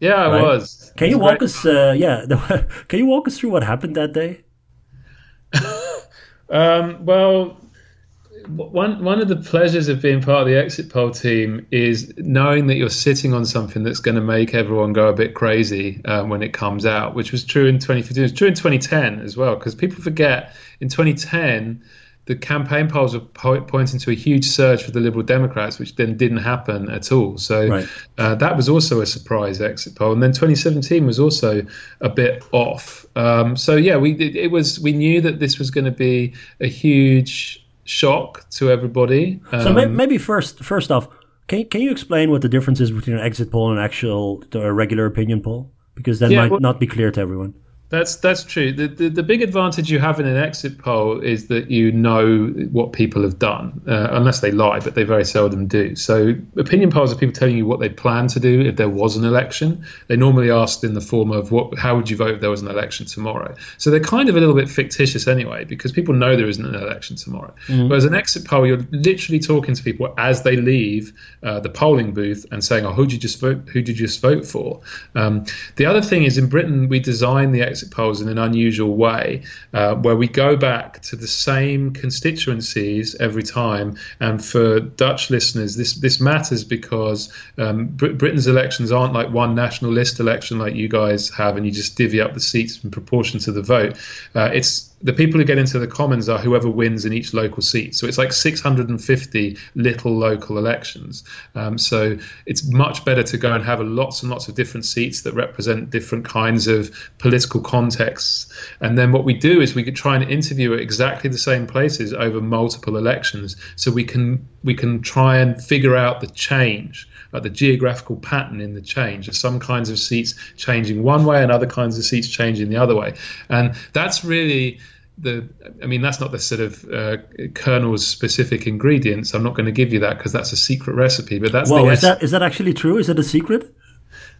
Yeah, I Right. was. Can It you was walk great. us, uh, yeah, can you walk us through what happened that day? Um, well, one one of the pleasures of being part of the exit poll team is knowing that you're sitting on something that's going to make everyone go a bit crazy um, when it comes out, which was true in 2015. It was true in 2010 as well, because people forget in 2010 the campaign polls were po- pointing to a huge surge for the Liberal Democrats, which then didn't happen at all. So Right. uh, that was also a surprise exit poll, and then 2017 was also a bit off. Um, so yeah, we it, it was we knew that this was going to be a huge shock to everybody. So may- Um, maybe first, first off, can can you explain what the difference is between an exit poll and an actual a regular opinion poll? Because that Yeah, might well- not be clear to everyone. That's that's true. The, the the big advantage you have in an exit poll is that you know what people have done, uh, unless they lie, but they very seldom do. So opinion polls are people telling you what they plan to do if there was an election. They normally asked in the form of what, how would you vote if there was an election tomorrow? So they're kind of a little bit fictitious anyway, because people know there isn't an election tomorrow. Whereas an exit poll, you're literally talking to people as they leave uh, the polling booth and saying, "Oh, who did you just vote? Who did you just vote for?" Um, the other thing is, in Britain, we design the exit polls in an unusual way, uh, where we go back to the same constituencies every time. And for Dutch listeners, this this matters because um, Br- Britain's elections aren't like one national list election like you guys have, and you just divvy up the seats in proportion to the vote. Uh, it's the people who get into the commons are whoever wins in each local seat. So it's like 650 little local elections. Um, so it's much better to go and have lots and lots of different seats that represent different kinds of political contexts. And then what we do is we try and interview at exactly the same places over multiple elections, so we can we can try and figure out the change like the geographical pattern in the change of some kinds of seats changing one way and other kinds of seats changing the other way and that's really the i mean that's not the sort of uh, Colonel's specific ingredients i'm not going to give you that because that's a secret recipe but that's the is that is that actually true? Is that a secret?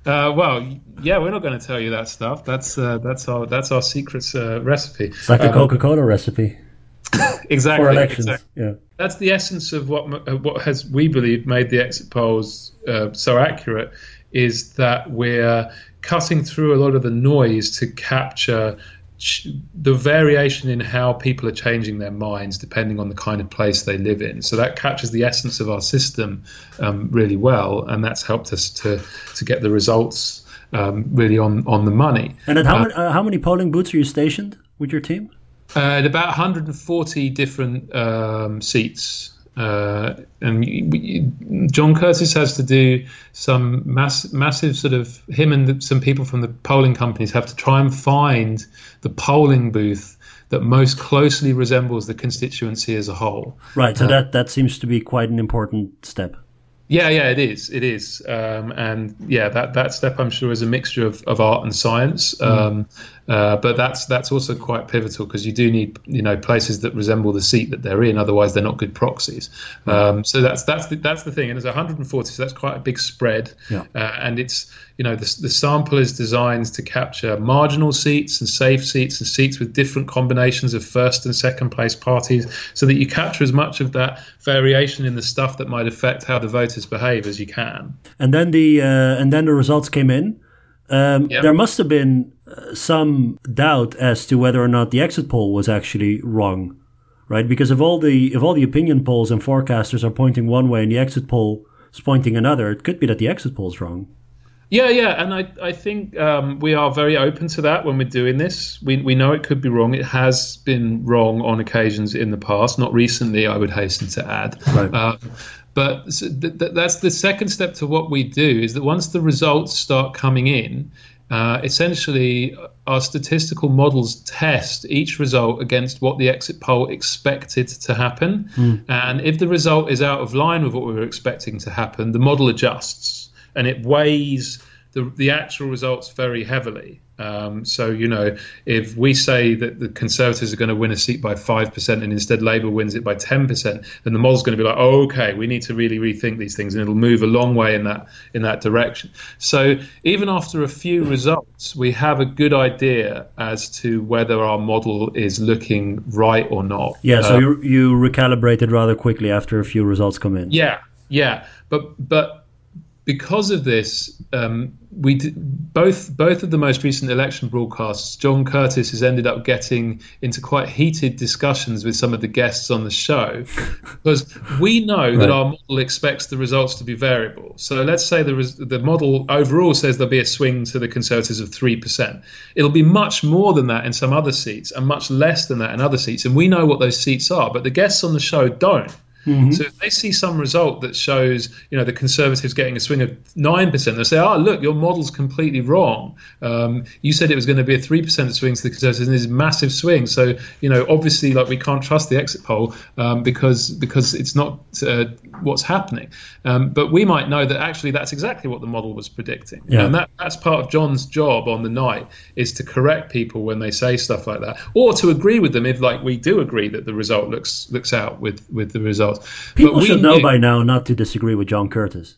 uh, well yeah we're not going to tell you that stuff that's uh, that's our that's our secret uh, recipe It's like a Coca-Cola recipe exactly for elections. exactly. Yeah. that's the essence of what uh, what has we believe made the exit polls uh, so accurate is that we're cutting through a lot of the noise to capture the variation in how people are changing their minds depending on the kind of place they live in. So that captures the essence of our system um, really well, and that's helped us to to get the results um, really on on the money. And at how, many, uh, how many polling booths are you stationed with your team? Uh, at about 140 different um, seats. Uh, and John Curtice has to do some mass, massive sort of him and the, some people from the polling companies have to try and find the polling booth that most closely resembles the constituency as a whole. Right. So that that seems to be quite an important step. Yeah, yeah, it is. It is. Um, and yeah, that, that step I'm sure is a mixture of, of art and science. Um, uh, but that's that's also quite pivotal because you do need you know places that resemble the seat that they're in. Otherwise, they're not good proxies. Um, so that's that's the, that's the thing. And there's 140, so that's quite a big spread. Yeah. Uh, and it's you know the, the sample is designed to capture marginal seats and safe seats and seats with different combinations of first and second place parties, so that you capture as much of that variation in the stuff that might affect how the voting behave as you can. And then the uh, and then the results came in. Um, Yep. There must have been uh, some doubt as to whether or not the exit poll was actually wrong, right? Because if all the if all the opinion polls and forecasters are pointing one way and the exit poll is pointing another, it could be that the exit poll is wrong. Yeah, yeah, and I, I think um, we are very open to that when we're doing this. We, we know it could be wrong. It has been wrong on occasions in the past, not recently, I would hasten to add. Right. Um, but th- th- that's the second step to what we do is that once the results start coming in, uh, essentially our statistical models test each result against what the exit poll expected to happen. And if the result is out of line with what we were expecting to happen, the model adjusts and it weighs the, the actual results very heavily. Um, so, you know, if we say that the Conservatives are going to win a seat by 5% and instead Labour wins it by 10%, then the model's going to be like, oh, okay, we need to really rethink these things and it'll move a long way in that in that direction. So even after a few results, we have a good idea as to whether our model is looking right or not. Yeah, so Uh, you you recalibrated rather quickly after a few results come in. yeah, yeah, but but because of this, um, we both both of the most recent election broadcasts, John Curtice has ended up getting into quite heated discussions with some of the guests on the show, because we know that our model expects the results to be variable. So let's say the res- the model overall says there'll be a swing to the Conservatives of three percent. It'll be much more than that in some other seats, and much less than that in other seats, and we know what those seats are, but the guests on the show don't. So if they see some result that shows, you know, the Conservatives getting a swing of nine percent, they say, "Oh, look, your model's completely wrong. Um, you said it was going to be a three percent swing to the Conservatives, and a massive swing. So, you know, obviously, like we can't trust the exit poll um, because because it's not uh, what's happening. Um, but we might know that actually that's exactly what the model was predicting, Yeah. and that that's part of John's job on the night is to correct people when they say stuff like that, or to agree with them if, like, we do agree that the result looks looks out with with the People But we should know knew- by now not to disagree with John Curtice.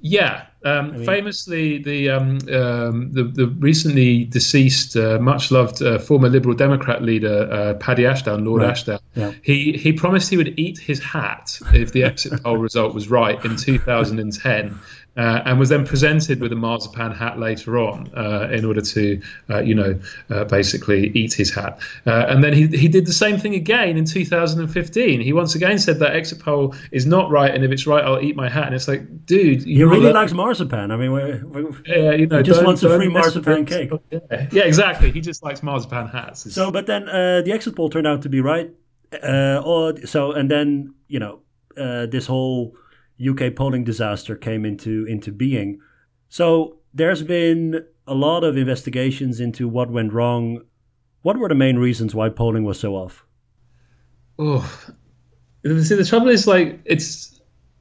Yeah, um, famously, the, um, um, the the recently deceased, uh, much loved uh, former Liberal Democrat leader uh, Paddy Ashdown, Lord Right. Ashdown, Yeah. he he promised he would eat his hat if the exit poll result was right in 2010. Uh, and was then presented with a marzipan hat later on uh, in order to, uh, you know, uh, basically eat his hat. Uh, and then he, he did the same thing again in 2015. He once again said that exit poll is not right, and if it's right, I'll eat my hat. And it's like, dude, you really likes marzipan. I mean, we're, we're, yeah, you know, He just wants a free marzipan cake. Yeah, yeah, exactly. He just likes marzipan hats. It's- So, but then uh, the exit poll turned out to be right. Uh, or, so, and then you know, uh, this whole UK polling disaster came into into being. So there's been a lot of investigations into what went wrong. What were the main reasons why polling was so off? Oh, see, the trouble is like it's.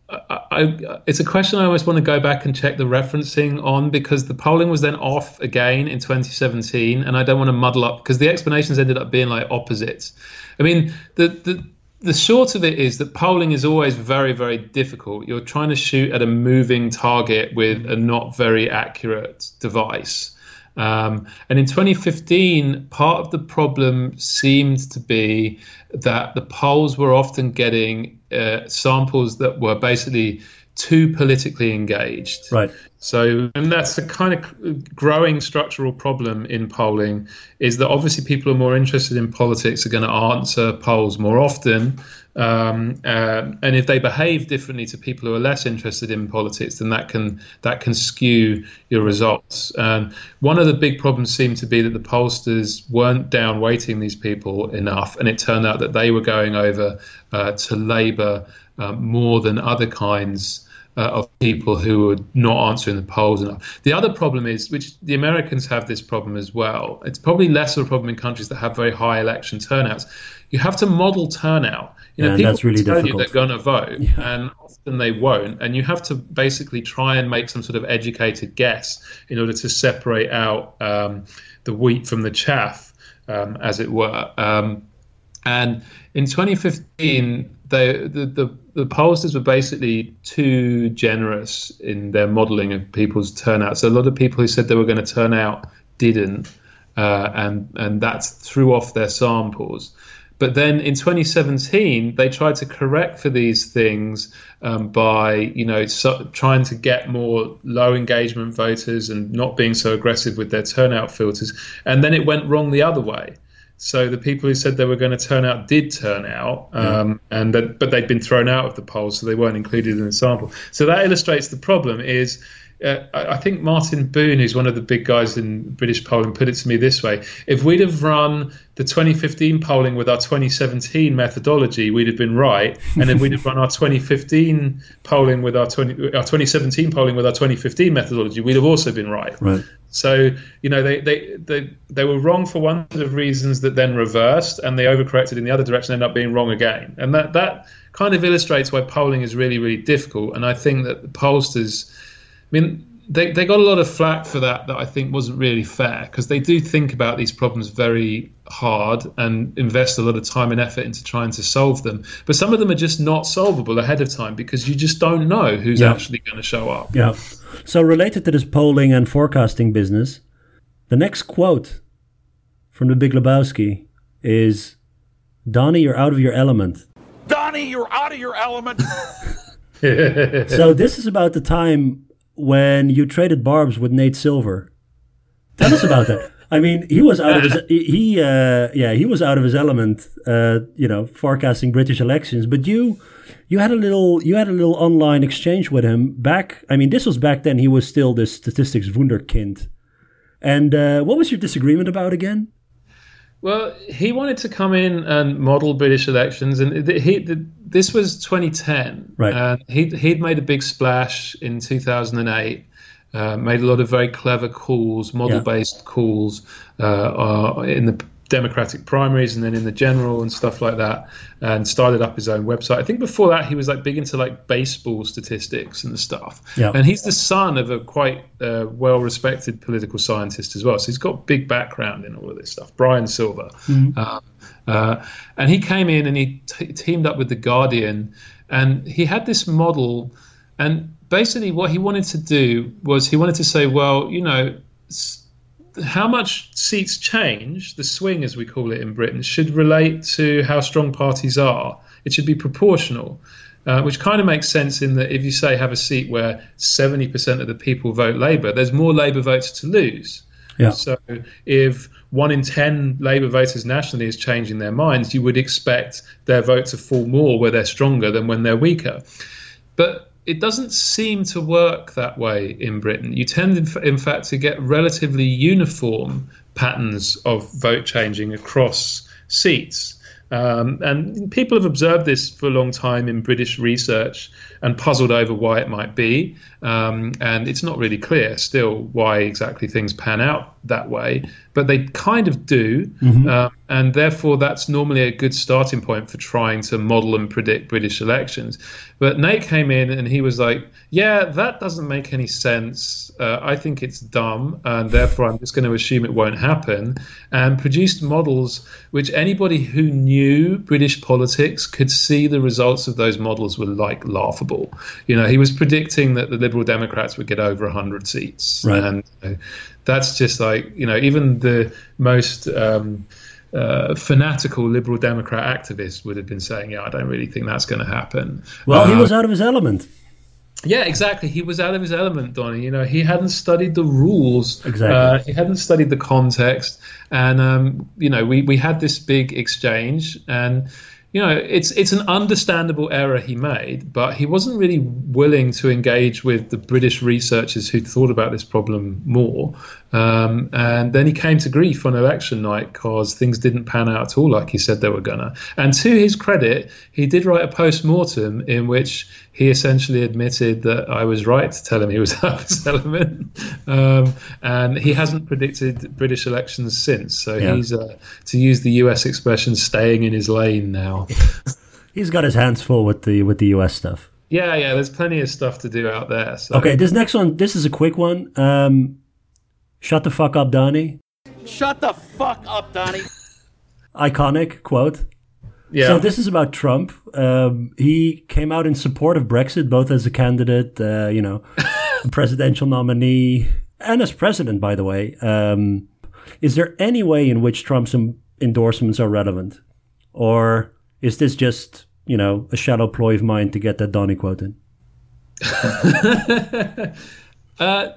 I, I, it's a question I always want to go back and check the referencing on because the polling was then off again in 2017, and I don't want to muddle up because the explanations ended up being like opposites. I mean, the the the short of it is that polling is always very very difficult. You're trying to shoot at a moving target with a not very accurate device. Um, and in 2015, part of the problem seemed to be that the polls were often getting uh, samples that were basically too politically engaged. Right. So, and that's a kind of growing structural problem in polling is that obviously people who are more interested in politics are going to answer polls more often. Um, uh, and if they behave differently to people who are less interested in politics, then that can that can skew your results. Um, one of the big problems seemed to be that the pollsters weren't down weighting these people enough, and it turned out that they were going over uh, to Labour uh, more than other kinds uh, of people who are not answering the polls enough. The other problem is, which the Americans have this problem as well. It's probably less of a problem in countries that have very high election turnouts. You have to model turnout. You know, Yeah, people that's really tell difficult. you they're going to vote, and often they won't. And you have to basically try and make some sort of educated guess in order to separate out um, the wheat from the chaff, um, as it were. Um, and in 2015, they, the, the, the pollsters were basically too generous in their modelling of people's turnout. So a lot of people who said they were going to turn out didn't, uh, and and that threw off their samples. But then in 2017, they tried to correct for these things um, by, you know, so, trying to get more low engagement voters and not being so aggressive with their turnout filters. And then it went wrong the other way. So the people who said they were going to turn out did turn out, um, and that, but they'd been thrown out of the polls, so they weren't included in the sample. So that illustrates the problem. Is uh, I think Martin Boon, who's one of the big guys in British polling, put it to me this way: If we'd have run the 2015 polling with our 2017 methodology, we'd have been right, and if we'd have run our 2015 polling with our 20 our 2017 polling with our 2015 methodology, we'd have also been right. Right. So you know they, they, they, they were wrong for one set of reasons that then reversed, and they overcorrected in the other direction, and end up being wrong again. And that that kind of illustrates why polling is really really difficult. And I think that the pollsters, mean. They, they got a lot of flack for that that I think wasn't really fair because they do think about these problems very hard and invest a lot of time and effort into trying to solve them. But some of them are just not solvable ahead of time because you just don't know who's Yeah. actually going to show up. Yeah. So related to this polling and forecasting business, the next quote from the Big Lebowski is, "Donny, you're out of your element." Donny, you're out of your element. so this is about the time when you traded barbs with Nate Silver. Tell us about that. I mean, he was out of his he uh, yeah he was out of his element, uh, you know, forecasting British elections. But you you had a little you had a little online exchange with him back. I mean, this was back then. He was still this statistics wunderkind. And uh, what was your disagreement about again? Well, he wanted to come in and model British elections, and he th- this was 2010, Right. And he he'd made a big splash in 2008. Uh, made a lot of very clever calls, model-based calls uh, uh, in the Democratic primaries and then in the general and stuff like that, and started up his own website. I think before that he was like big into like baseball statistics and stuff. Yeah. And he's the son of a quite uh, well-respected political scientist as well, so he's got big background in all of this stuff. Brian Silver. Um, uh, and he came in and he t- teamed up with the Guardian, and he had this model. And basically, what he wanted to do was he wanted to say, well, you know, s- how much seats change, the swing as we call it in Britain, should relate to how strong parties are. It should be proportional. Uh, which kind of makes sense in that if you say have a seat where 70% of the people vote Labour, there's more Labour votes to lose. Yeah. So if one in 10 Labour voters nationally is changing their minds, you would expect their vote to fall more where they're stronger than when they're weaker. But it doesn't seem to work that way in Britain. You tend, in, fact, to get relatively uniform patterns of vote changing across seats. Um, and people have observed this for a long time in British research and puzzled over why it might be. Um, and it's not really clear still why exactly things pan out that way, but they kind of do. Um, and therefore, that's normally a good starting point for trying to model and predict British elections. But Nate came in and he was like, Yeah, that doesn't make any sense. Uh, I think it's dumb, and therefore I'm just going to assume it won't happen. And produced models which anybody who knew British politics could see the results of those models were like laughable. You know, he was predicting that the Liberal Democrats would get over 100 seats. Right. And you know, that's just like, you know, even the most. Um, uh, fanatical liberal Democrat activists would have been saying, "Yeah, I don't really think that's going to happen." Well, he Uh, was out of his element. yeah, exactly. He was out of his element, Donny. You know, he hadn't studied the rules. Exactly. Uh, he hadn't studied the context, and um, you know, we we had this big exchange, and you know, it's it's an understandable error he made, but he wasn't really willing to engage with the British researchers who thought about this problem more. Um, and then he came to grief on election night because things didn't pan out at all like he said they were gonna. And to his credit, he did write a post mortem in which he essentially admitted that I was right to tell him he was out of his element. Um, and he hasn't predicted British elections since. So Yeah. he's, uh, to use the US expression, staying in his lane now. He's got his hands full with the with the US stuff. yeah, yeah, there's plenty of stuff to do out there. So. Okay, this next one, this is a quick one. Um, shut the fuck up, Donny. Shut the fuck up, Donny. Iconic quote. Yeah. So this is about Trump. Um, he came out in support of Brexit, both as a candidate, uh, you know, a presidential nominee, and as president. By the way, um, is there any way in which Trump's em- endorsements are relevant, or is this just you know a shallow ploy of mine to get that Donny quote in? uh,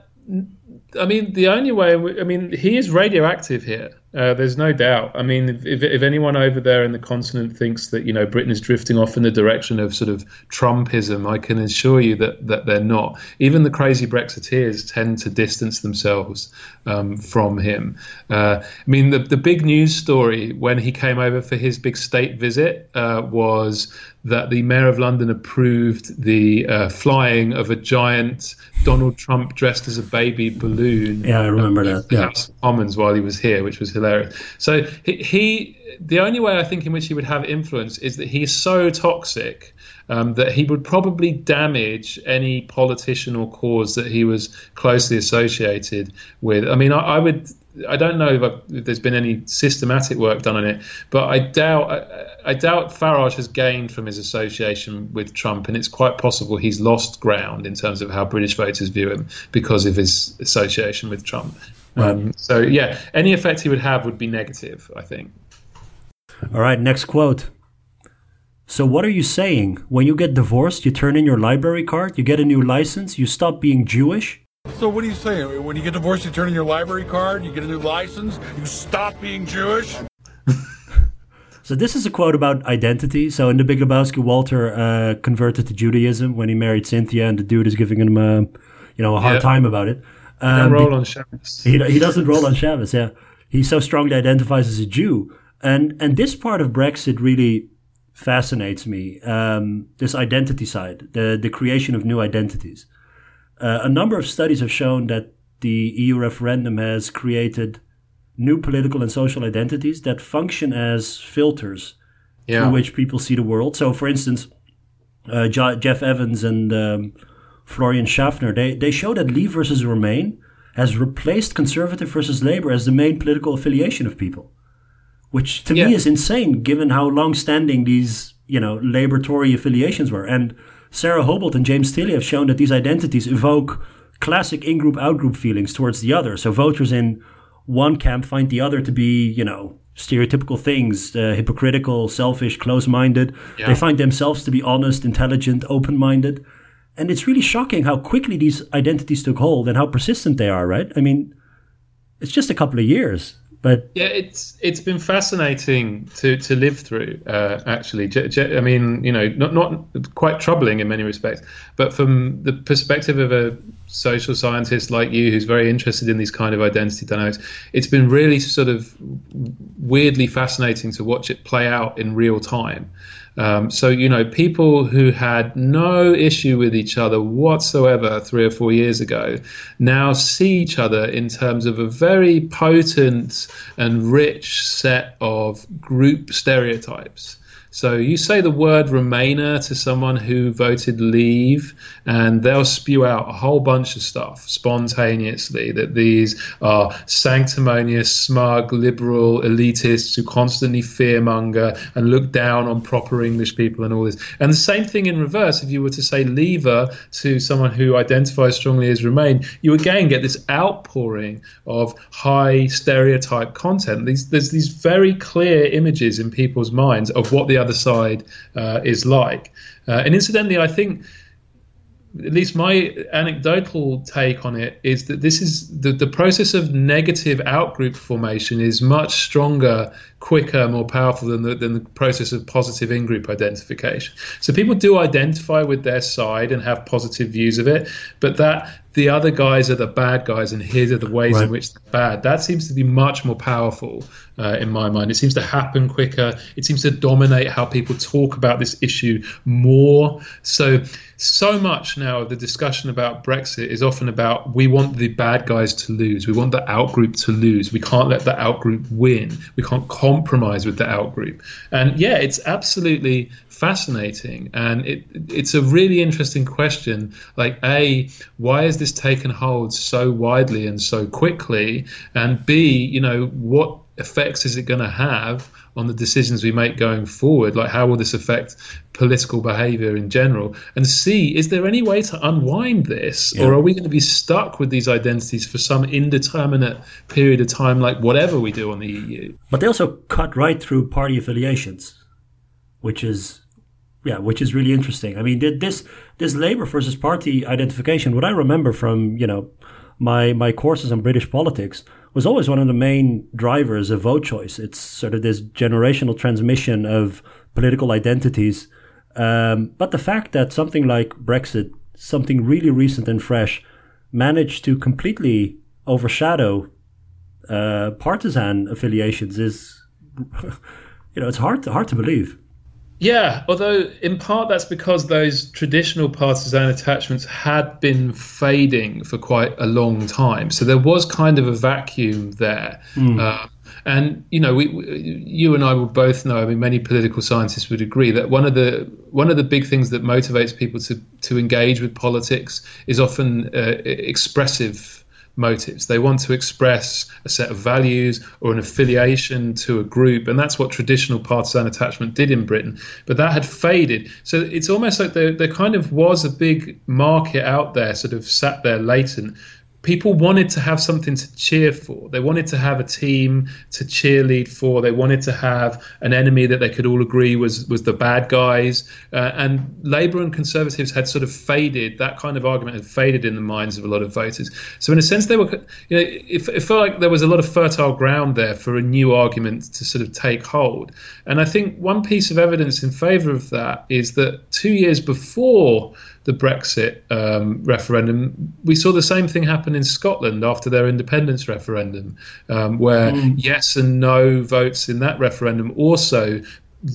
I mean, the only way, I mean, he is radioactive here. Uh, there's no doubt. I mean, if, if anyone over there in the continent thinks that you know Britain is drifting off in the direction of sort of Trumpism, I can assure you that that they're not. Even the crazy Brexiteers tend to distance themselves um, from him. Uh, I mean, the the big news story when he came over for his big state visit uh, was that the mayor of London approved the uh, flying of a giant Donald Trump dressed as a baby balloon. Yeah, I remember that. Yeah. House of Commons while he was here, which was hilarious. So he, he, the only way I think in which he would have influence is that he's so toxic um, that he would probably damage any politician or cause that he was closely associated with. I mean, I, I would I don't know if, if, there's been any systematic work done on it, but I doubt I, I, doubt Farage has gained from his association with Trump, and it's quite possible he's lost ground in terms of how British voters view him because of his association with Trump. Um, so yeah, any effect he would have would be negative, I think. All right, next quote. So what are you saying? When you get divorced, you turn in your library card, you get a new license, you stop being Jewish? So what are you saying? When you get divorced, you turn in your library card, you get a new license, you stop being Jewish? so this is a quote about identity. So in The Big Lebowski, Walter uh, converted to Judaism when he married Cynthia, and the dude is giving him a, you know, a hard yeah. time about it. Um, roll on Shabbos. He, he doesn't roll on Shabbos. Yeah, he so strongly identifies as a Jew, and and this part of Brexit really fascinates me. Um, this identity side, the the creation of new identities. Uh, a number of studies have shown that the EU referendum has created new political and social identities that function as filters yeah. through which people see the world. So, for instance, uh, Geoff Evans and um, Florian Schaffner they they show that Leave versus Remain has replaced Conservative versus Labour as the main political affiliation of people, which to yeah. me is insane given how long-standing these you know Labour Tory affiliations were and Sara Hobolt and James Tilley have shown that these identities evoke classic in group out group feelings towards the other. So voters in one camp find the other to be, you know, stereotypical things, uh, hypocritical, selfish, close minded. Yeah. They find themselves to be honest, intelligent, open minded. And it's really shocking how quickly these identities took hold and how persistent they are, right? I mean, it's just a couple of years. But yeah, it's it's been fascinating to to live through. Uh, actually, I mean, you know, not not quite troubling in many respects, but from the perspective of a social scientist like you, who's very interested in these kind of identity dynamics, it's been really sort of weirdly fascinating to watch it play out in real time. Um, so, you know, people who had no issue with each other whatsoever three or four years ago now see each other in terms of a very potent and rich set of group stereotypes. So you say the word Remainer to someone who voted Leave, and they'll spew out a whole bunch of stuff spontaneously that these are sanctimonious, smug, liberal elitists who constantly fearmonger and look down on proper English people and all this. And the same thing in reverse, if you were to say Leaver to someone who identifies strongly as Remain, you again get this outpouring of high stereotype content. These, there's these very clear images in people's minds of what the other side uh, is like. Uh, and incidentally, I think at least my anecdotal take on it is that this is the, the process of negative outgroup formation is much stronger, quicker, more powerful than the, than the process of positive in-group identification. So people do identify with their side and have positive views of it, but that the other guys are the bad guys and here are the ways right. in which they're bad. That seems to be much more powerful uh, in my mind. It seems to happen quicker. It seems to dominate how people talk about this issue more. So, so much now of the discussion about Brexit is often about we want the bad guys to lose. We want the outgroup to lose. We can't let the outgroup win. We can't compromise with the outgroup. And yeah, it's absolutely fascinating and it it's a really interesting question like a why has this taken hold so widely and so quickly and b you know what effects is it going to have on the decisions we make going forward like how will this affect political behavior in general and c is there any way to unwind this yeah. or are we going to be stuck with these identities for some indeterminate period of time like whatever we do on the eu but they also cut right through party affiliations which is yeah, which is really interesting. I mean, did this this Labour versus Party identification? What I remember from you know my my courses on British politics was always one of the main drivers of vote choice. It's sort of this generational transmission of political identities. Um, but the fact that something like Brexit, something really recent and fresh, managed to completely overshadow uh, partisan affiliations is, you know, it's hard to, hard to believe. Yeah, although in part that's because those traditional partisan attachments had been fading for quite a long time. So there was kind of a vacuum there. Mm. Uh, and you know, we, we, you and I will both know. I mean, many political scientists would agree that one of the one of the big things that motivates people to to engage with politics is often uh, expressive motives. They want to express a set of values or an affiliation to a group, and that's what traditional partisan attachment did in Britain. But that had faded. So it's almost like there, there kind of was a big market out there, sort of sat there latent people wanted to have something to cheer for. They wanted to have a team to cheerlead for. They wanted to have an enemy that they could all agree was was the bad guys. Uh, and Labour and Conservatives had sort of faded. That kind of argument had faded in the minds of a lot of voters. So in a sense, they were. You know, it, it felt like there was a lot of fertile ground there for a new argument to sort of take hold. And I think one piece of evidence in favour of that is that two years before the Brexit um, referendum, we saw the same thing happen in Scotland after their independence referendum, um, where mm. yes and no votes in that referendum also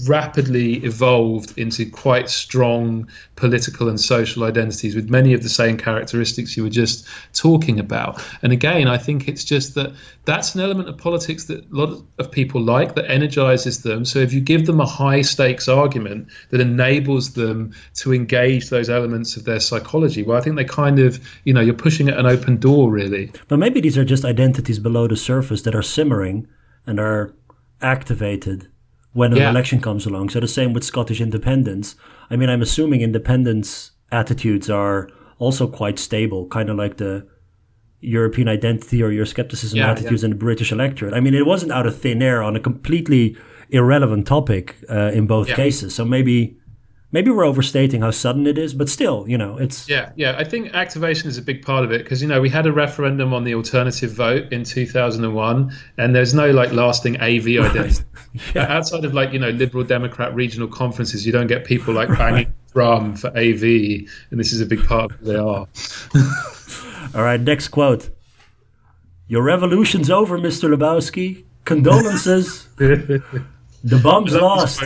rapidly evolved into quite strong political and social identities with many of the same characteristics you were just talking about. And again, I think it's just that that's an element of politics that a lot of people like, that energizes them. So if you give them a high stakes argument that enables them to engage those elements of their psychology, well, I think they kind of, you know, you're pushing at an open door, really. But maybe these are just identities below the surface that are simmering and are activated when an yeah. election comes along. So the same with Scottish independence. I mean, I'm assuming independence attitudes are also quite stable, kind of like the European identity or Euroscepticism yeah, attitudes yeah. in the British electorate. I mean, it wasn't out of thin air on a completely irrelevant topic uh, in both cases. So maybe maybe we're overstating how sudden it is, but still, you know, it's yeah, yeah. I think activation is a big part of it because you know we had a referendum on the alternative vote in 2001, and there's no like lasting AV identity yeah. outside of like you know liberal Democrat regional conferences. You don't get people like banging right. drum for AV, and this is a big part of who they are. All right, next quote. Your revolution's over, Mr. Lebowski. Condolences. the bomb's lost.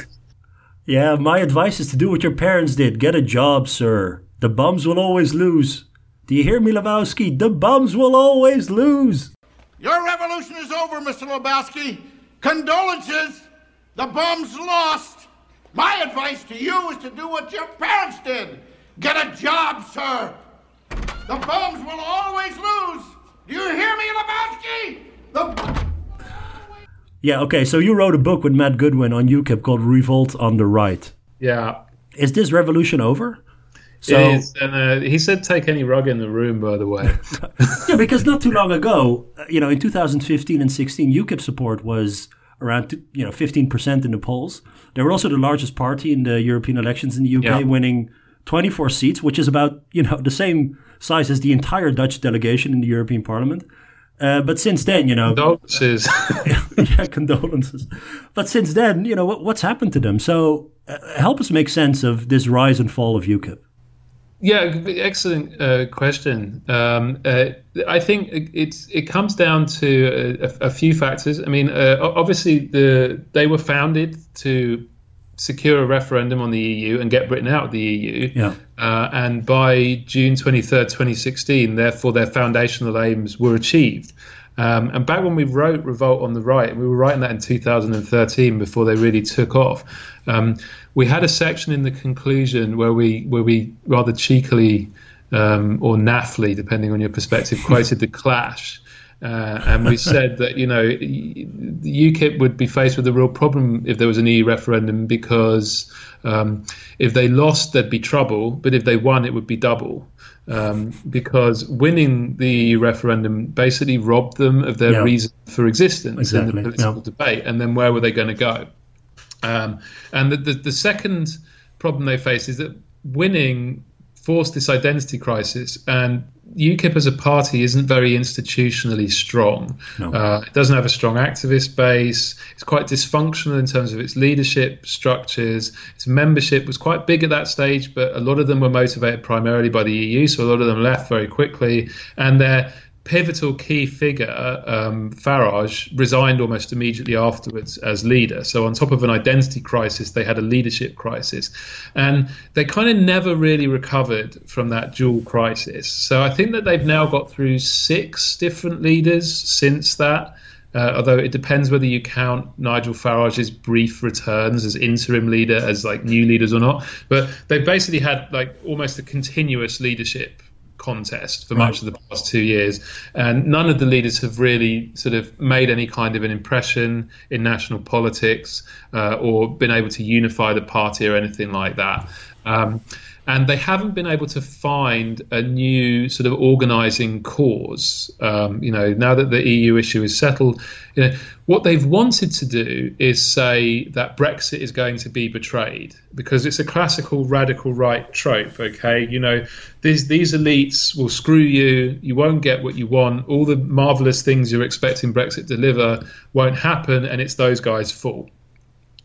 Yeah, my advice is to do what your parents did. Get a job, sir. The bums will always lose. Do you hear me, Lebowski? The bums will always lose. Your revolution is over, Mr. Lebowski. Condolences. The bums lost. My advice to you is to do what your parents did. Get a job, sir. The bums will always lose. Do you hear me, Lebowski? The yeah, okay. So you wrote a book with Matt Goodwin on UKIP called Revolt on the Right. Yeah. Is this revolution over? So, is, and uh, he said, "Take any rug in the room." By the way, yeah, because not too long ago, uh, you know, in 2015 and 16, UKIP support was around you know 15 percent in the polls. They were also the largest party in the European elections in the UK, yeah. winning 24 seats, which is about you know the same size as the entire Dutch delegation in the European Parliament. Uh, but since then, you know, condolences. yeah, condolences. But since then, you know, what, what's happened to them? So, uh, help us make sense of this rise and fall of UKIP. Yeah, excellent uh, question. Um, uh, I think it's it comes down to a, a few factors. I mean, uh, obviously, the they were founded to secure a referendum on the EU and get Britain out of the EU. Yeah. Uh, and by June 23rd, 2016, therefore, their foundational aims were achieved. Um, and back when we wrote Revolt on the Right, and we were writing that in 2013 before they really took off, um, we had a section in the conclusion where we where we rather cheekily um, or naffly, depending on your perspective, quoted the Clash uh, and we said that you know UKIP would be faced with a real problem if there was an EU referendum because um, if they lost there'd be trouble, but if they won it would be double. Um, because winning the EU referendum basically robbed them of their yeah. reason for existence exactly. in the political yeah. debate, and then where were they going to go? Um, and the, the, the second problem they face is that winning forced this identity crisis, and UKIP as a party isn't very institutionally strong. No. Uh, it doesn't have a strong activist base. It's quite dysfunctional in terms of its leadership structures. Its membership was quite big at that stage, but a lot of them were motivated primarily by the EU, so a lot of them left very quickly, and their pivotal key figure, um, Farage, resigned almost immediately afterwards as leader. So, on top of an identity crisis, they had a leadership crisis. And they kind of never really recovered from that dual crisis. So, I think that they've now got through six different leaders since that. Uh, although it depends whether you count Nigel Farage's brief returns as interim leader as like new leaders or not. But they've basically had like almost a continuous leadership contest for Right. much of the past two years, and none of the leaders have really sort of made any kind of an impression in national politics uh, or been able to unify the party or anything like that. Um, and they haven't been able to find a new sort of organising cause. Um, you know, now that the EU issue is settled, you know, what they've wanted to do is say that Brexit is going to be betrayed because it's a classical radical right trope. Okay, you know, these these elites will screw you. You won't get what you want. All the marvelous things you're expecting Brexit deliver won't happen, and it's those guys' fault.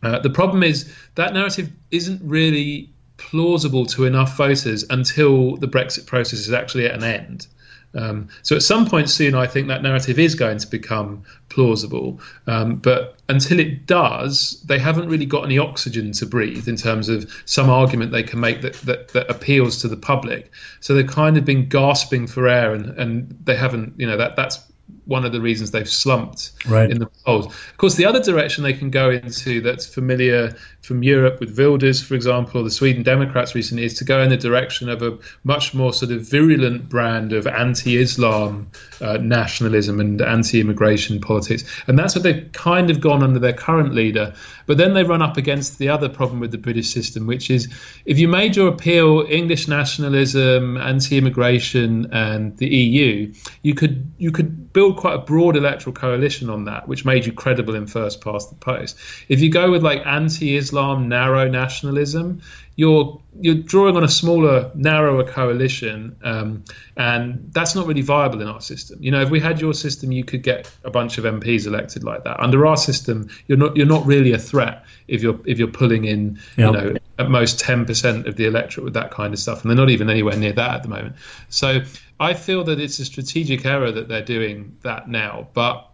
Uh, the problem is that narrative isn't really plausible to enough voters until the Brexit process is actually at an end. Um, so at some point soon, I think that narrative is going to become plausible. Um, but until it does, they haven't really got any oxygen to breathe in terms of some argument they can make that, that, that appeals to the public. So they've kind of been gasping for air, and, and they haven't, you know, that that's one of the reasons they've slumped Right. in the polls. Of course, the other direction they can go into that's familiar from Europe with Wilders, for example, or the Sweden Democrats recently, is to go in the direction of a much more sort of virulent brand of anti-Islam uh, nationalism and anti-immigration politics, and that's what they've kind of gone under their current leader. But then they run up against the other problem with the British system, which is if you made your appeal English nationalism, anti-immigration, and the EU, you could you could build quite a broad electoral coalition on that, which made you credible in first past the post. If you go with like anti-Islam, narrow nationalism, you're you're drawing on a smaller, narrower coalition, um, and that's not really viable in our system. You know, if we had your system, you could get a bunch of MPs elected like that. Under our system, you're not you're not really a threat if you're if you're pulling in, Yeah. you know, at most ten percent of the electorate with that kind of stuff, and they're not even anywhere near that at the moment. So I feel that it's a strategic error that they're doing that now, but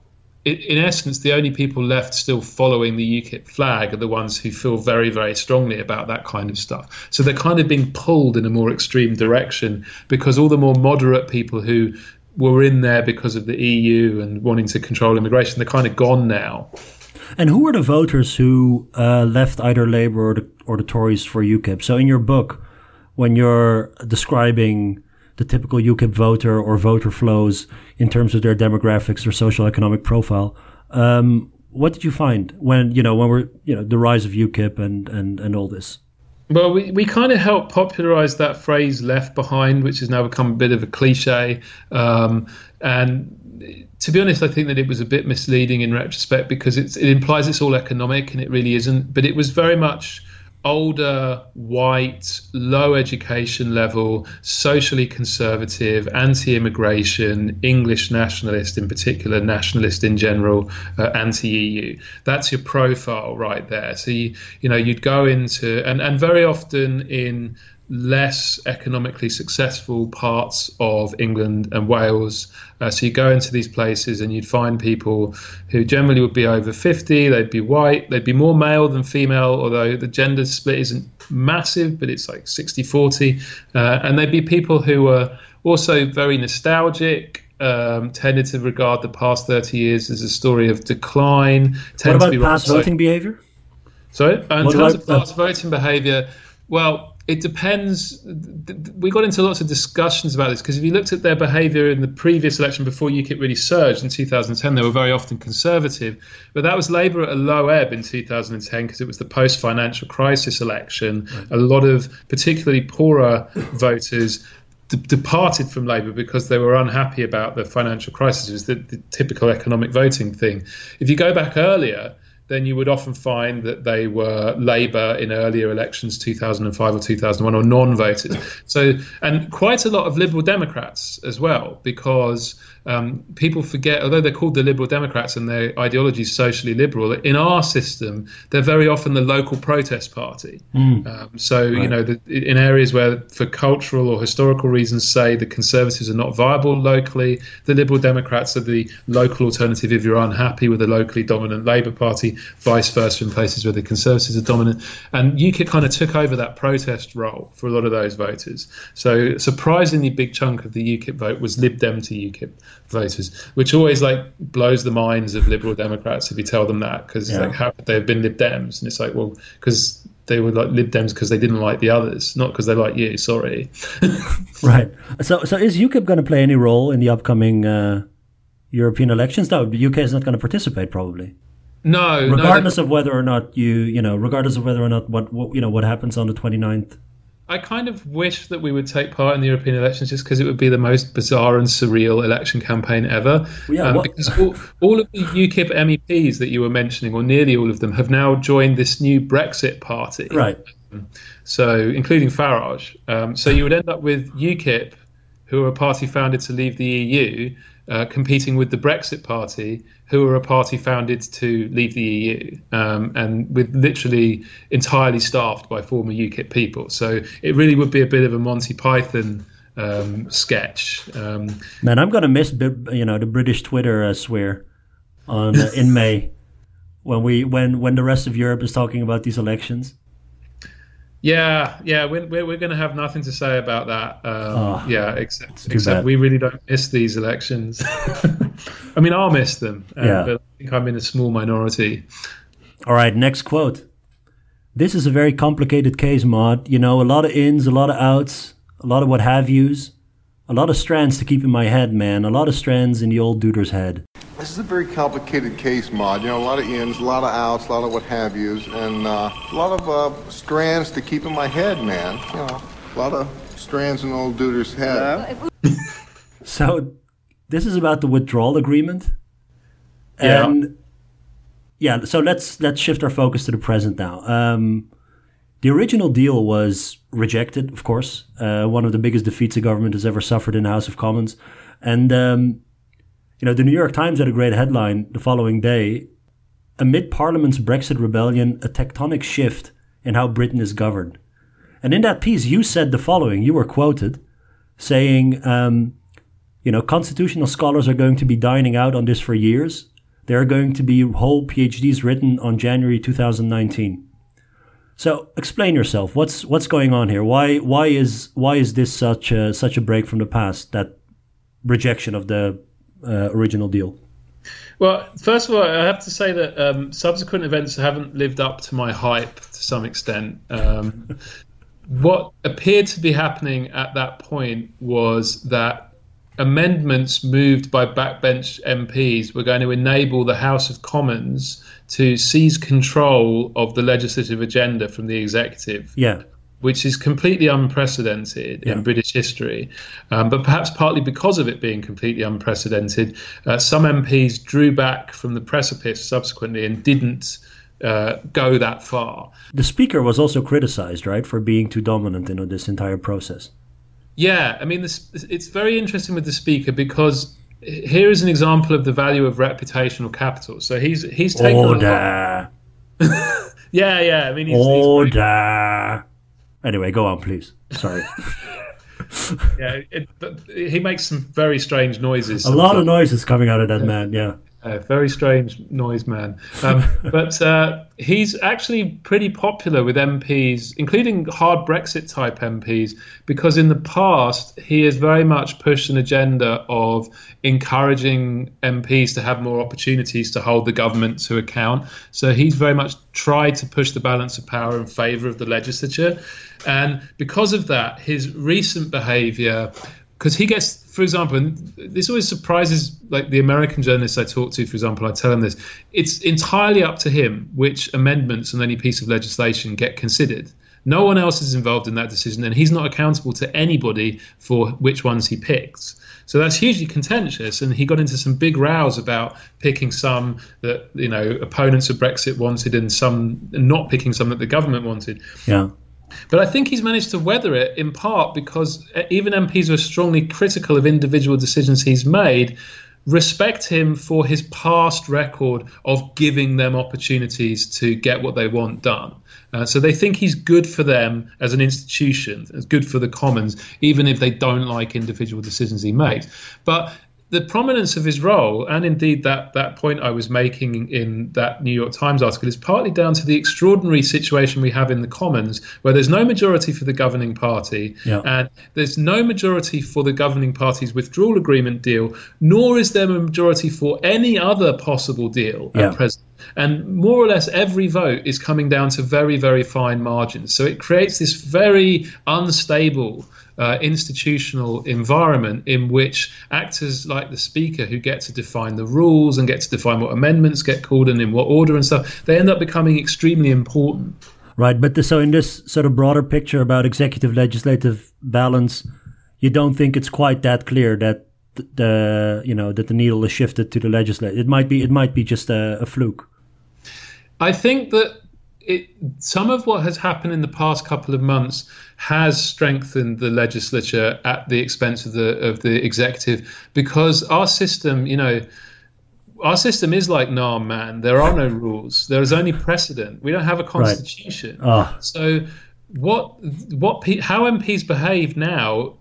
in essence, the only people left still following the UKIP flag are the ones who feel very, very strongly about that kind of stuff. So they're kind of being pulled in a more extreme direction because all the more moderate people who were in there because of the EU and wanting to control immigration, they're kind of gone now. And who were the voters who uh, left either Labour or the, or the Tories for UKIP? So in your book, when you're describing the typical UKIP voter or voter flows in terms of their demographics or social economic profile, um, what did you find when you know when we're you know the rise of UKIP and and and all this? Well, we, we kind of helped popularize that phrase left behind, which has now become a bit of a cliche. Um, and to be honest, I think that it was a bit misleading in retrospect because it's, it implies it's all economic and it really isn't. But it was very much older, white, low education level, socially conservative, anti immigration, English nationalist in particular, nationalist in general, uh, anti EU. That's your profile right there. So, you, you know, you'd go into, and, and very often in less economically successful parts of England and Wales. Uh, so you go into these places and you'd find people who generally would be over 50, they'd be white, they'd be more male than female, although the gender split isn't massive, but it's like 60 40. Uh, and they'd be people who were also very nostalgic. Um, tended to regard the past 30 years as a story of decline. What about to be past voting behavior? Sorry, in What terms about- of past voting behaviour, well, it depends. We got into lots of discussions about this because if you looked at their behaviour in the previous election before UKIP really surged in 2010, they were very often conservative, but that was Labour at a low ebb in 2010 because it was the post-financial crisis election. A lot of particularly poorer voters d- departed from Labour because they were unhappy about the financial crisis. It was the, the typical economic voting thing. If you go back earlier, then you would often find that they were Labour in earlier elections, 2005 or 2001, or non-voters. So, and quite a lot of Liberal Democrats as well, because um, people forget, although they're called the Liberal Democrats and their ideology is socially liberal, in our system, they're very often the local protest party. Um, so, you know, the, in areas where, for cultural or historical reasons, say the Conservatives are not viable locally, the Liberal Democrats are the local alternative if you're unhappy with the locally dominant Labour Party, vice versa in places where the Conservatives are dominant. And UKIP kind of took over that protest role for a lot of those voters. So, a surprisingly big chunk of the UKIP vote was Lib Dem to UKIP voters, which always like blows the minds of Liberal Democrats if you tell them that, because Yeah. like how could they have been Lib Dems? And it's like, well, because they were like Lib Dems because they didn't like the others, not because they like you. Sorry. Right. So, so is UKIP going to play any role in the upcoming uh, European elections? No, the UK is not going to participate, probably. No, no, Regardless they- of whether or not you, you know, regardless of whether or not what, what you know what happens on the 29th. I kind of wish that we would take part in the European elections just because it would be the most bizarre and surreal election campaign ever. Yeah, um, because all, all of the UKIP MEPs that you were mentioning, or nearly all of them, have now joined this new Brexit party. Right. So, including Farage. Um, so, you would end up with UKIP, who are a party founded to leave the EU, uh, competing with the Brexit Party, who are a party founded to leave the EU, um, and with literally entirely staffed by former UKIP people. So, it really would be a bit of a Monty Python. Um, sketch. Um, Man, I'm going to miss you know the British Twitter uh, swear on uh, in May when we when when the rest of Europe is talking about these elections. Yeah, yeah, we're, we're, we're going to have nothing to say about that. Um, Oh, yeah, except except we really don't miss these elections. I mean, I'll miss them, uh, Yeah. but I think I'm in a small minority. All right, next quote. This is a very complicated case, Maud. You know, a lot of ins, a lot of outs, a lot of what have yous, a lot of strands to keep in my head, man. A lot of strands in the old duder's head. This is a very complicated case, Maud. You know, a lot of ins, a lot of outs, a lot of what have yous, and uh, a lot of uh, strands to keep in my head, man. You know, a lot of strands in old Duder's head. So, this is about the withdrawal agreement. Yeah. And yeah, so let's let's shift our focus to the present now. Um, the original deal was rejected, of course. Uh, one of the biggest defeats a government has ever suffered in the House of Commons, and um, you know the New York Times had a great headline the following day: amid Parliament's Brexit rebellion, a tectonic shift in how Britain is governed. And in that piece, you said the following: you were quoted saying. Um, you know, constitutional scholars are going to be dining out on this for years. There are going to be whole PhDs written on January 2019. So explain yourself. What's what's going on here? Why why is why is this such a, such a break from the past? That rejection of the uh, original deal. Well, first of all, I have to say that um, subsequent events haven't lived up to my hype to some extent. Um, what appeared to be happening at that point was that amendments moved by backbench MPs were going to enable the House of Commons to seize control of the legislative agenda from the executive Yeah. which is completely unprecedented Yeah. in British history. Um, but perhaps partly because of it being completely unprecedented, uh, some MPs drew back from the precipice subsequently and didn't uh, go that far. The speaker was also criticized, right, for being too dominant in this entire process. Yeah, I mean, this, it's very interesting with the speaker because here is an example of the value of reputational capital. So he's he's taken Order. yeah, yeah. I mean, he's, he's Order. Anyway, go on, please. Sorry. yeah, it, but he makes some very strange noises. a lot of noises coming out of that man. Yeah. A very strange noise man. Um, but uh, he's actually pretty popular with MPs, including hard Brexit type MPs, because in the past he has very much pushed an agenda of encouraging MPs to have more opportunities to hold the government to account. So he's very much tried to push the balance of power in favour of the legislature. And because of that, his recent behaviour because he gets, for example, and this always surprises like the American journalists I talk to. For example, I tell them this: it's entirely up to him which amendments on any piece of legislation get considered. No one else is involved in that decision, and he's not accountable to anybody for which ones he picks. So that's hugely contentious, and he got into some big rows about picking some that you know opponents of Brexit wanted, and some not picking some that the government wanted. Yeah. But I think he's managed to weather it in part because even MPs who are strongly critical of individual decisions he's made respect him for his past record of giving them opportunities to get what they want done. Uh, so they think he's good for them as an institution, as good for the Commons, even if they don't like individual decisions he makes. But the prominence of his role, and indeed that that point I was making in that New York Times article, is partly down to the extraordinary situation we have in the Commons, where there's no majority for the governing party, Yeah. and there's no majority for the governing party's withdrawal agreement deal, nor is there a majority for any other possible deal Yeah. at present. And more or less every vote is coming down to very, very fine margins. So it creates this very unstable uh, institutional environment in which actors like the Speaker, who get to define the rules and get to define what amendments get called and in what order and stuff, they end up becoming extremely important. Right, but the, so in this sort of broader picture about executive legislative balance, you don't think it's quite that clear that the you know that the needle is shifted to the legislature. It might be it might be just a, a fluke. I think that it, some of what has happened in the past couple of months has strengthened the legislature at the expense of the of the executive because our system, you know, our system is like Nam man. There are no rules. There is only precedent. We don't have a constitution. Ah. So what what how MPs behave now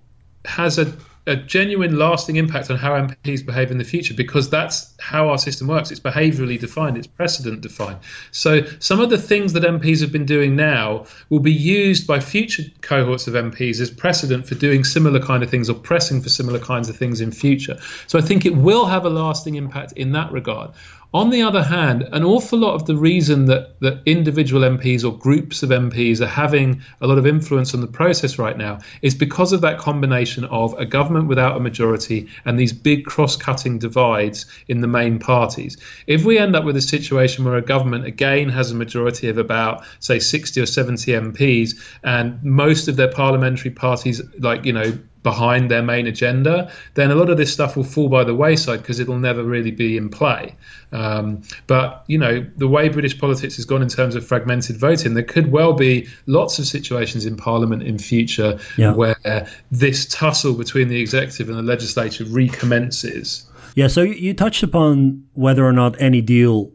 has a a genuine lasting impact on how MPs behave in the future because that's how our system works. It's behaviourally defined, it's precedent defined. So some of the things that MPs have been doing now will be used by future cohorts of MPs as precedent for doing similar kind of things or pressing for similar kinds of things in future. So I think it will have a lasting impact in that regard. On the other hand, an awful lot of the reason that, that individual MPs or groups of MPs are having a lot of influence on the process right now is because of that combination of a government without a majority and these big cross cutting divides in the main parties. If we end up with a situation where a government again has a majority of about, say, 60 or 70 MPs and most of their parliamentary parties, like, you know, behind their main agenda, then a lot of this stuff will fall by the wayside because it'll never really be in play. Um, but you know, the way British politics has gone in terms of fragmented voting, there could well be lots of situations in Parliament in future Yeah. where this tussle between the executive and the legislature recommences. Yeah, so you, you touched upon whether or not any deal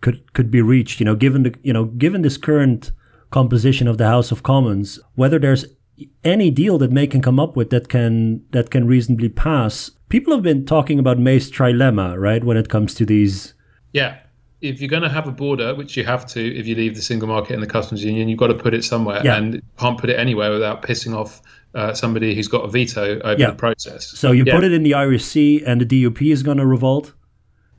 could could be reached. You know, given the you know given this current composition of the House of Commons, whether there's any deal that May can come up with that can that can reasonably pass. People have been talking about May's trilemma, right? When it comes to these, Yeah. If you're going to have a border, which you have to if you leave the single market and the customs union, you've got to put it somewhere, Yeah. and can't put it anywhere without pissing off uh, somebody who's got a veto over Yeah. the process. so you Yeah. put it in the Irish Sea, and the DUP is going to revolt.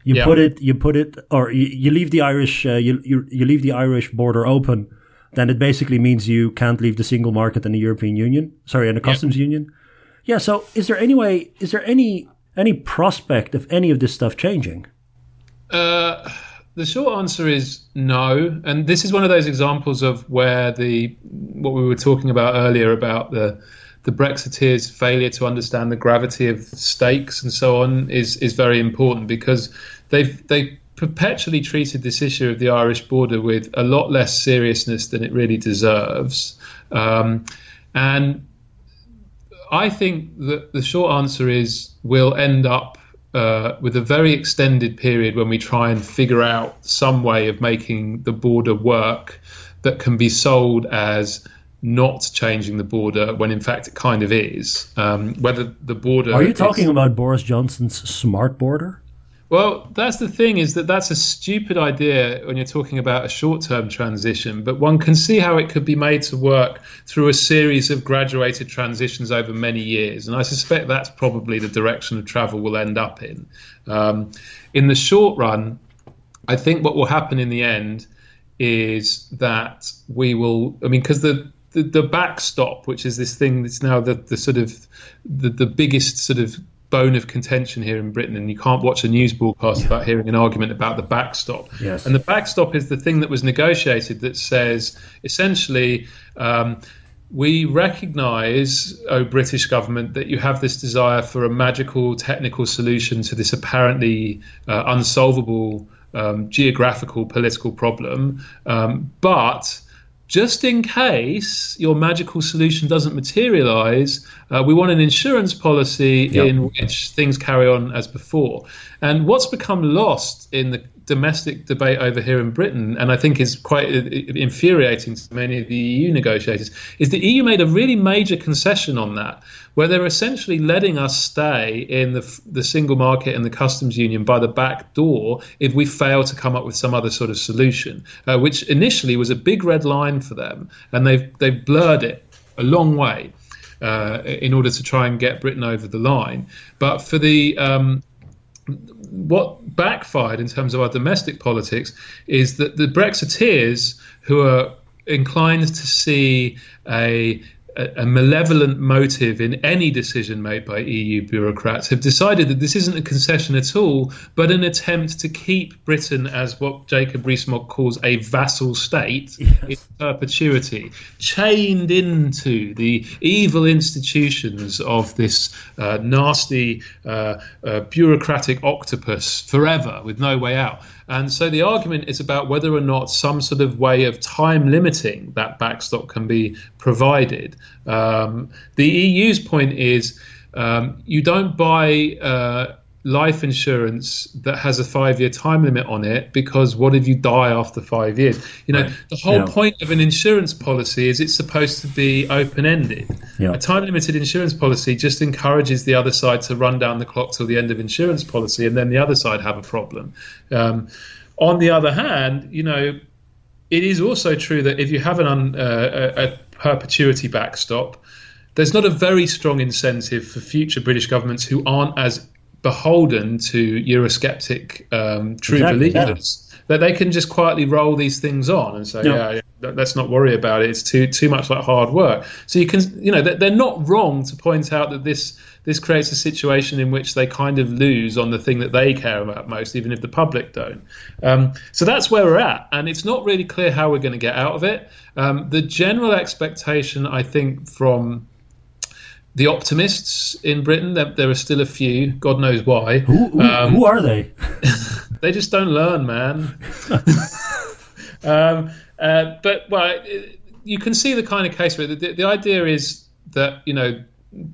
You put it, you put it, or you, you leave the Irish, uh, you, you you leave the Irish border open. Then it basically means you can't leave the single market and the European Union. Sorry, and the customs union. Yeah. So, is there any way? Is there any any prospect of any of this stuff changing? Uh, the short answer is no, and this is one of those examples of where the what we were talking about earlier about the the Brexiteers' failure to understand the gravity of stakes and so on is is very important because they've they perpetually treated this issue of the Irish border with a lot less seriousness than it really deserves, um, and I think that the short answer is we'll end up uh, with a very extended period when we try and figure out some way of making the border work that can be sold as not changing the border when in fact it kind of is. Um, whether the border Are you is- talking about Boris Johnson's smart border? Well, that's the thing is that that's a stupid idea when you're talking about a short-term transition, but one can see how it could be made to work through a series of graduated transitions over many years, and I suspect that's probably the direction of travel will end up in. Um, in the short run, I think what will happen in the end is that we will. I mean, because the, the the backstop, which is this thing that's now the the sort of the, the biggest sort of bone of contention here in Britain, and you can't watch a news broadcast without hearing an argument about the backstop. Yes. And the backstop is the thing that was negotiated that says essentially. Um, we recognize, oh British government, that you have this desire for a magical technical solution to this apparently uh, unsolvable um, geographical political problem. Um, but just in case your magical solution doesn't materialize, uh, we want an insurance policy Yep. in which things carry on as before. And what's become lost in the domestic debate over here in Britain, and I think is quite uh, infuriating to many of the EU negotiators, is the EU made a really major concession on that, where they're essentially letting us stay in the, the single market and the customs union by the back door if we fail to come up with some other sort of solution, uh, which initially was a big red line for them, and they've they've blurred it a long way. Uh, in order to try and get Britain over the line, but for the um, what backfired in terms of our domestic politics is that the Brexiteers, who are inclined to see a a a malevolent motive in any decision made by EU bureaucrats have decided that this isn't a concession at all, but an attempt to keep Britain as what Jacob Rees-Mogg calls a vassal state in perpetuity, chained into the evil institutions of this uh, nasty uh, uh, bureaucratic octopus forever with no way out. And so the argument is about whether or not some sort of way of time limiting that backstop can be provided. Um, the EU's point is um, you don't buy uh, life insurance that has a five year time limit on it because what if you die after five years? You know, the whole Yeah. point of an insurance policy is it's supposed to be open ended. Yeah. A time limited insurance policy just encourages the other side to run down the clock till the end of insurance policy and then the other side have a problem. Um, on the other hand, you know, it is also true that if you have an un, uh, a, a perpetuity backstop, there's not a very strong incentive for future British governments who aren't as beholden to Eurosceptic um, true Exactly, yeah. believers that they can just quietly roll these things on and say, Yeah. yeah, yeah, let- let's not worry about it. It's too too much like hard work. So you can, you know, they're, they're not wrong to point out that this this creates a situation in which they kind of lose on the thing that they care about most, even if the public don't. Um, so that's where we're at, and it's not really clear how we're going to get out of it. Um, the general expectation, I think, from the optimists in Britain, there, there are still a few. God knows why. Who, who, Um, who are they? they just don't learn, man. um, uh, but well, it- you can see the kind of case where the, the idea is that you know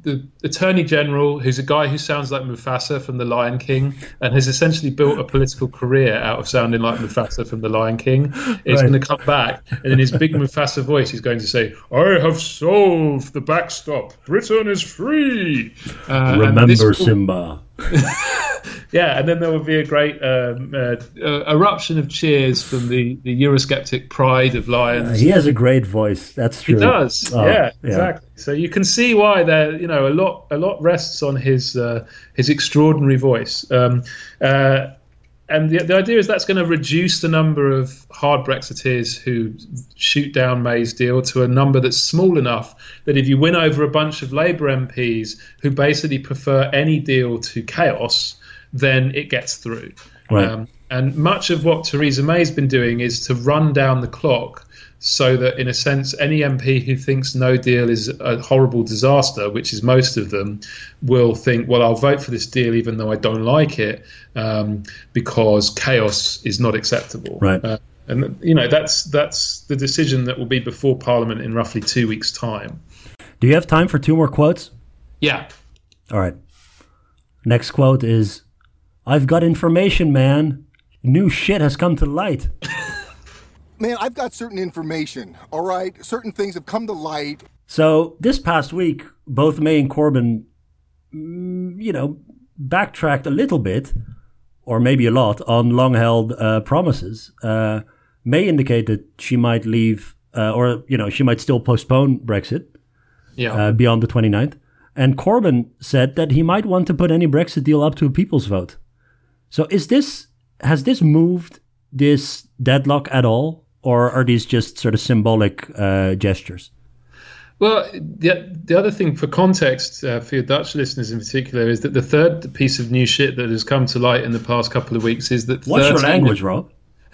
the attorney general, who's a guy who sounds like Mufasa from The Lion King, and has essentially built a political career out of sounding like Mufasa from The Lion King, is Right. going to come back, and in his big Mufasa voice, he's going to say, "I have solved the backstop. Britain is free." Uh, Remember will- Simba. yeah, and then there would be a great um, uh, uh, eruption of cheers from the, the Eurosceptic pride of lions. He has a great voice. That's true. He does, Oh, yeah, exactly. So you can see why there, you know, a lot a lot rests on his uh, his extraordinary voice. Um, uh, and the, the idea is that's going to reduce the number of hard Brexiteers who shoot down May's deal to a number that's small enough that if you win over a bunch of Labour MPs who basically prefer any deal to chaos, then it gets through. Right. Um, and much of what Theresa May's been doing is to run down the clock so that, in a sense, any MP who thinks no deal is a horrible disaster, which is most of them, will think, well, I'll vote for this deal even though I don't like it um, because chaos is not acceptable. Right. Uh, and you know that's that's the decision that will be before Parliament in roughly two weeks' time. Do you have time for two more quotes? Yeah. All right. Next quote is I've got information, man. New shit has come to light. Man, I've got certain information, all right? Certain things have come to light. So this past week, both May and Corbyn, mm, you know, backtracked a little bit, or maybe a lot, on long-held uh, promises. Uh, May indicated she might leave, uh, or you know, she might still postpone Brexit Yeah. uh, beyond the 29th. And Corbyn said that he might want to put any Brexit deal up to a people's vote. So is this has this moved this deadlock at all, or are these just sort of symbolic uh, gestures? Well, the, the other thing for context uh, for your Dutch listeners in particular is that the third piece of new shit that has come to light in the past couple of weeks is that What's your 13 language, Rob?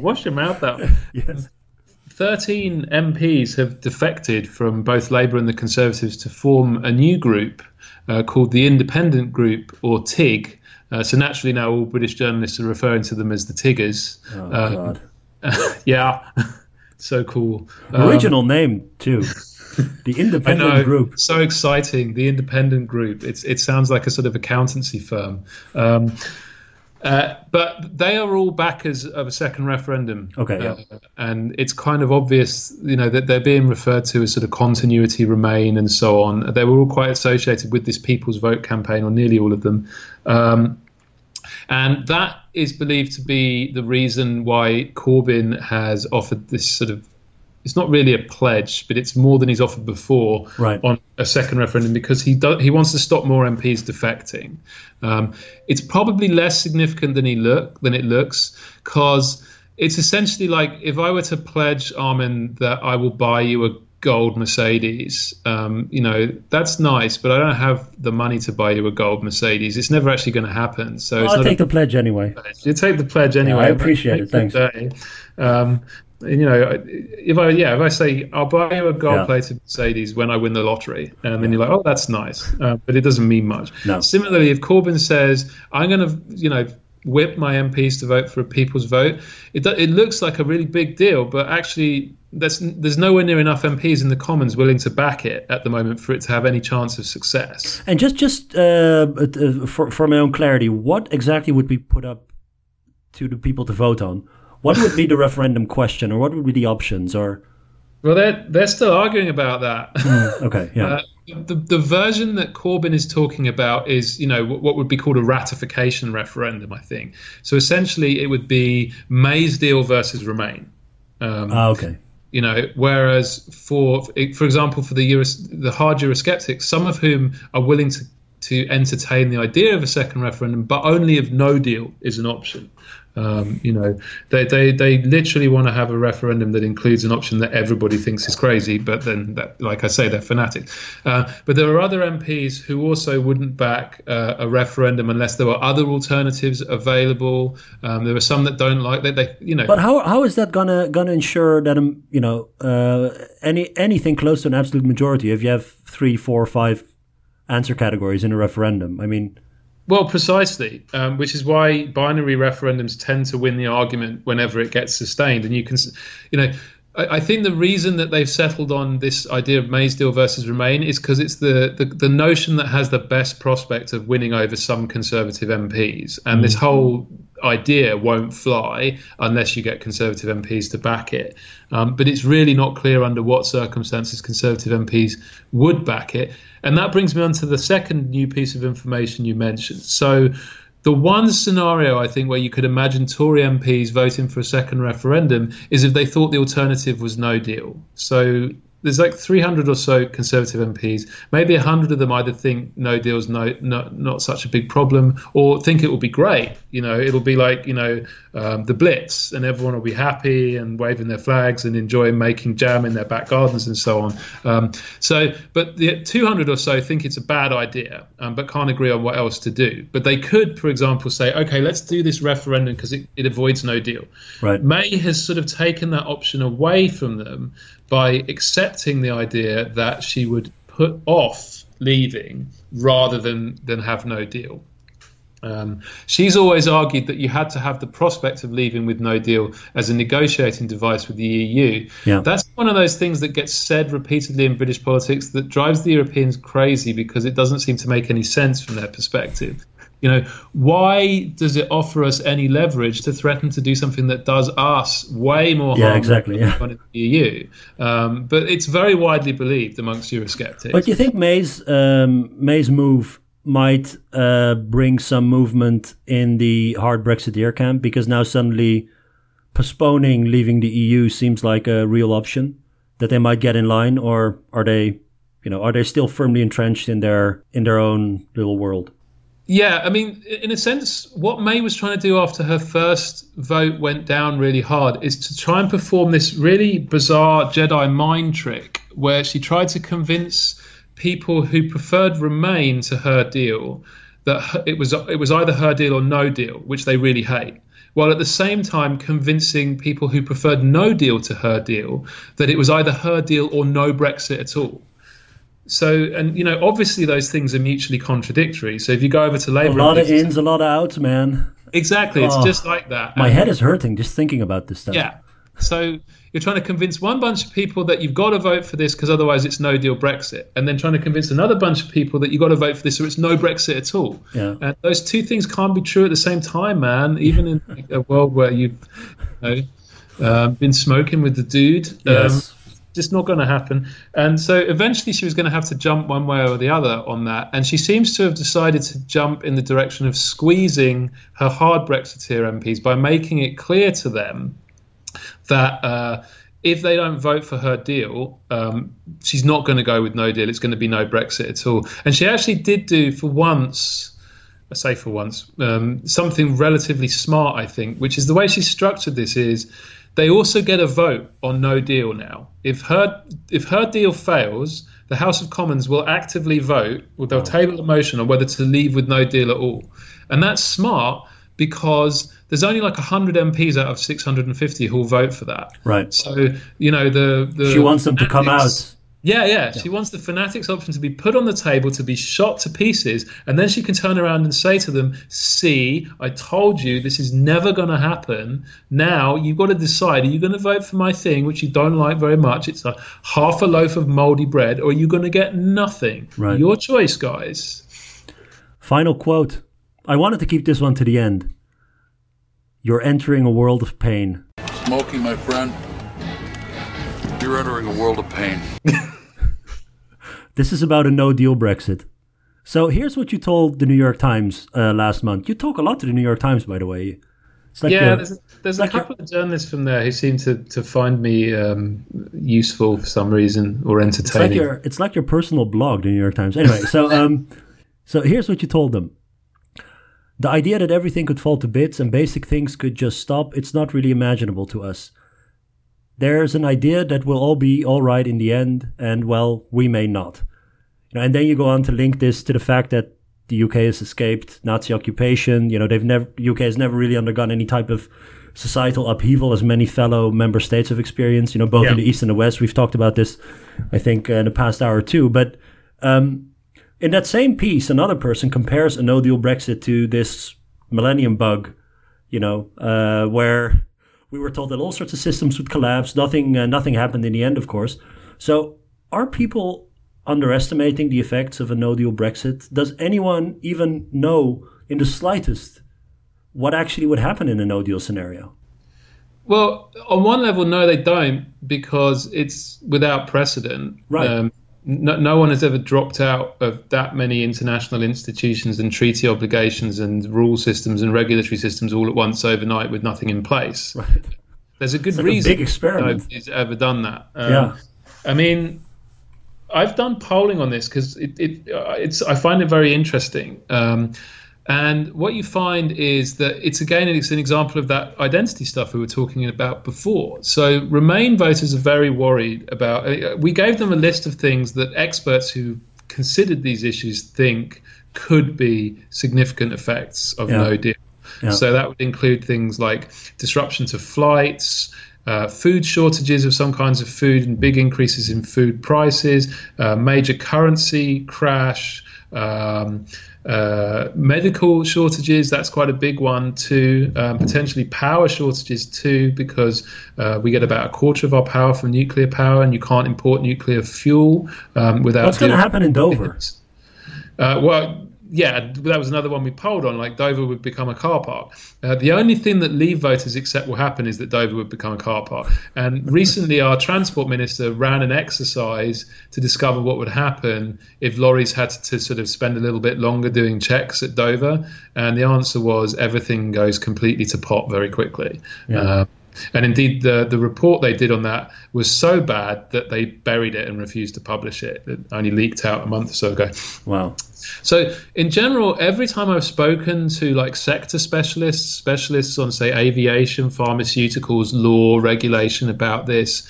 Wash your mouth out. Yes. 13 MPs have defected from both Labour and the Conservatives to form a new group uh, called the Independent Group, or TIG. Uh, so naturally, now all British journalists are referring to them as the Tiggers. Oh, Uh, God. yeah, so cool. Um, Original name, too. The Independent know, Group. so exciting. The Independent Group. It's it sounds like a sort of accountancy firm. Um, uh, but they are all backers of a second referendum. Okay, yeah. Uh, and it's kind of obvious, you know, that they're being referred to as sort of continuity remain and so on. They were all quite associated with this People's Vote campaign, or nearly all of them. Um, and that is believed to be the reason why Corbyn has offered this sort of. It's not really a pledge, but it's more than he's offered before Right. on a second referendum because he do, he wants to stop more MPs defecting. Um, it's probably less significant than he look than it looks because it's essentially like if I were to pledge Armin that I will buy you a gold Mercedes, um, you know that's nice, but I don't have the money to buy you a gold Mercedes. It's never actually going to happen. So it's I'll take a the pledge anyway. you take the pledge anyway. I appreciate it, the. Um, and, you know, if I yeah, if I say I'll buy you a Yeah. gold-plated Mercedes when I win the lottery, and then you're like, oh, that's nice, uh, but it doesn't mean much. No. Similarly, if Corbyn says I'm going to, you know, whip my MPs to vote for a people's vote, it it looks like a really big deal, but actually. There's, there's nowhere near enough MPs in the Commons willing to back it at the moment for it to have any chance of success. And just just uh, uh, for for my own clarity, what exactly would be put up to the people to vote on? What would be the referendum question, or what would be the options? Or Well, they're they're still arguing about that. okay, yeah, Uh, the, the version that Corbyn is talking about is, you know, what, what would be called a ratification referendum, I think. So essentially, it would be May's deal versus Remain. Um, ah, okay, you know, whereas for, for example, for the Euros, the hard Eurosceptics, some of whom are willing to to entertain the idea of a second referendum, but only if no deal is an option. Um, you know, they, they, they literally want to have a referendum that includes an option that everybody thinks is crazy, but then, that, like I say, they're fanatics. Uh, but there are other MPs who also wouldn't back uh, a referendum unless there were other alternatives available. Um, there are some that don't like that. They, you know, but how how is that gonna gonna ensure that um you know uh, any anything close to an absolute majority if you have three, four, five answer categories in a referendum? I mean, Well, precisely, um, which is why binary referendums tend to win the argument whenever it gets sustained. And you can, you know, I, I think the reason that they've settled on this idea of May's deal versus Remain is because it's the, the the notion that has the best prospect of winning over some Conservative MPs, and this whole idea won't fly unless you get Conservative MPs to back it. Um, but it's really not clear under what circumstances Conservative MPs would back it. And that brings me on to the second new piece of information you mentioned. So, the one scenario I think where you could imagine Tory MPs voting for a second referendum is if they thought the alternative was no deal. So, there's like 300 or so Conservative MPs. Maybe 100 of them either think no deal's no, no not such a big problem, or think it will be great. You know, it'll be like you know um, the Blitz, and everyone will be happy and waving their flags and enjoying making jam in their back gardens and so on. Um, so, but the 200 or so think it's a bad idea, um, but can't agree on what else to do. But they could, for example, say, okay, let's do this referendum because it, it avoids no deal. right? May has sort of taken that option away from them by accepting the idea that she would put off leaving rather than than have no deal. Um, she's always argued that you had to have the prospect of leaving with no deal as a negotiating device with the EU. Yeah. That's one of those things that gets said repeatedly in British politics that drives the Europeans crazy because it doesn't seem to make any sense from their perspective. You know, why does it offer us any leverage to threaten to do something that does us way more Yeah, harm exactly, than yeah. the EU? Um, but it's very widely believed amongst Eurosceptics. But do you think May's um, May's move might uh, bring some movement in the hard Brexiteer camp because now suddenly postponing leaving the EU seems like a real option that they might get in line, or are they, you know, are they still firmly entrenched in their in their own little world? Yeah, I mean, in a sense, what May was trying to do after her first vote went down really hard is to try and perform this really bizarre Jedi mind trick where she tried to convince people who preferred Remain to her deal that it was it was either her deal or no deal, which they really hate. While at the same time convincing people who preferred no deal to her deal that it was either her deal or no Brexit at all. So, and you know, obviously those things are mutually contradictory. So if you go over to Labour, A lot of ins, a lot of outs, man. exactly, it's Oh, just like that. My And- head is hurting just thinking about this stuff. yeah. So you're trying to convince one bunch of people that you've got to vote for this because otherwise it's no deal Brexit, and then trying to convince another bunch of people that you've got to vote for this or it's no Brexit at all. Yeah. And those two things can't be true at the same time, man. Even in like, a world where you've you know, uh, been smoking with the dude. Um, Yes. Just not going to happen. And so eventually she was going to have to jump one way or the other on that. And she seems to have decided to jump in the direction of squeezing her hard Brexiteer MPs by making it clear to them that uh, if they don't vote for her deal, um, she's not going to go with no deal. It's going to be no Brexit at all. And she actually did do for once. I say for once, um, something relatively smart, I think, which is the way she structured this is they also get a vote on no deal now. If her if her deal fails, the House of Commons will actively vote, or they'll oh. table a motion on whether to leave with no deal at all. And that's smart because there's only like 100 MPs out of 650 who'll vote for that. Right. So, you know, the, the She wants them to come out. Yeah, yeah. She wants the fanatics option to be put on the table, to be shot to pieces, and then she can turn around and say to them, "See, I told you this is never going to happen. Now you've got to decide: are you going to vote for my thing, which you don't like very much? It's a half a loaf of moldy bread, or are you going to get nothing? Right. Your choice, guys." Final quote. I wanted to keep this one to the end. You're entering a world of pain. Smokey, my friend, you're entering a world of pain. This is about a no deal Brexit. So here's what you told the New York Times uh, last month. You talk a lot to the New York Times, by the way. It's like yeah, your- there's, there's a like your- couple of journalists from there who seem to, to find me um, useful for some reason or It's like entertaining. your it's like your personal blog, the New York Times. Anyway, so um, so here's what you told them. The idea that everything could fall to bits and basic things could just stop, it's not really imaginable to us. There's an idea that we'll all be all right in the end, and well, we may not. You know, and then you go on to link this to the fact that the UK has escaped Nazi occupation. You know, they've never UK has never really undergone any type of societal upheaval as many fellow member states have experienced. You know, both in the east and the west. We've talked about this, I think, uh, in the past hour or two. But um, in that same piece, another person compares a no deal Brexit to this millennium bug, you know, uh, where we were told that all sorts of systems would collapse. Nothing, uh, nothing happened in the end, of course. So are people underestimating the effects of a no deal Brexit? Does anyone even know in the slightest what actually would happen in a no deal scenario? Well, on one level, no, they don't because it's without precedent. Right. Um, no, no one has ever dropped out of that many international institutions and treaty obligations and rule systems and regulatory systems all at once overnight with nothing in place. Right. There's a good like a reason big experiment. nobody's ever done that. Um, Yeah. I mean, I've done polling on this because it, it uh, it's I find it very interesting. Um, and what you find is that it's again it's an example of that identity stuff we were talking about before. So Remain voters are very worried about. uh, We gave them a list of things that experts who considered these issues think could be significant effects of Yeah. no deal. Yeah. So that would include things like disruption to flights, uh, food shortages of some kinds of food, and big increases in food prices, uh, major currency crash. Um, uh, medical shortages, that's quite a big one too. Um, potentially power shortages too, because uh, we get about a quarter of our power from nuclear power, and you can't import nuclear fuel um, without. What's going to happen in Dover? uh, well, yeah, that was another one we polled on. Like Dover would become a car park. Uh, the only thing that Leave voters accept will happen is that Dover would become a car park. And recently, our transport minister ran an exercise to discover what would happen if lorries had to sort of spend a little bit longer doing checks at Dover. And the answer was everything goes completely to pot very quickly. Uh, and indeed, the the report they did on that was so bad that they buried it and refused to publish it. It only leaked out a month or so ago. Wow. So, in general, every time I've spoken to like sector specialists, specialists on, say, aviation, pharmaceuticals, law, regulation about this,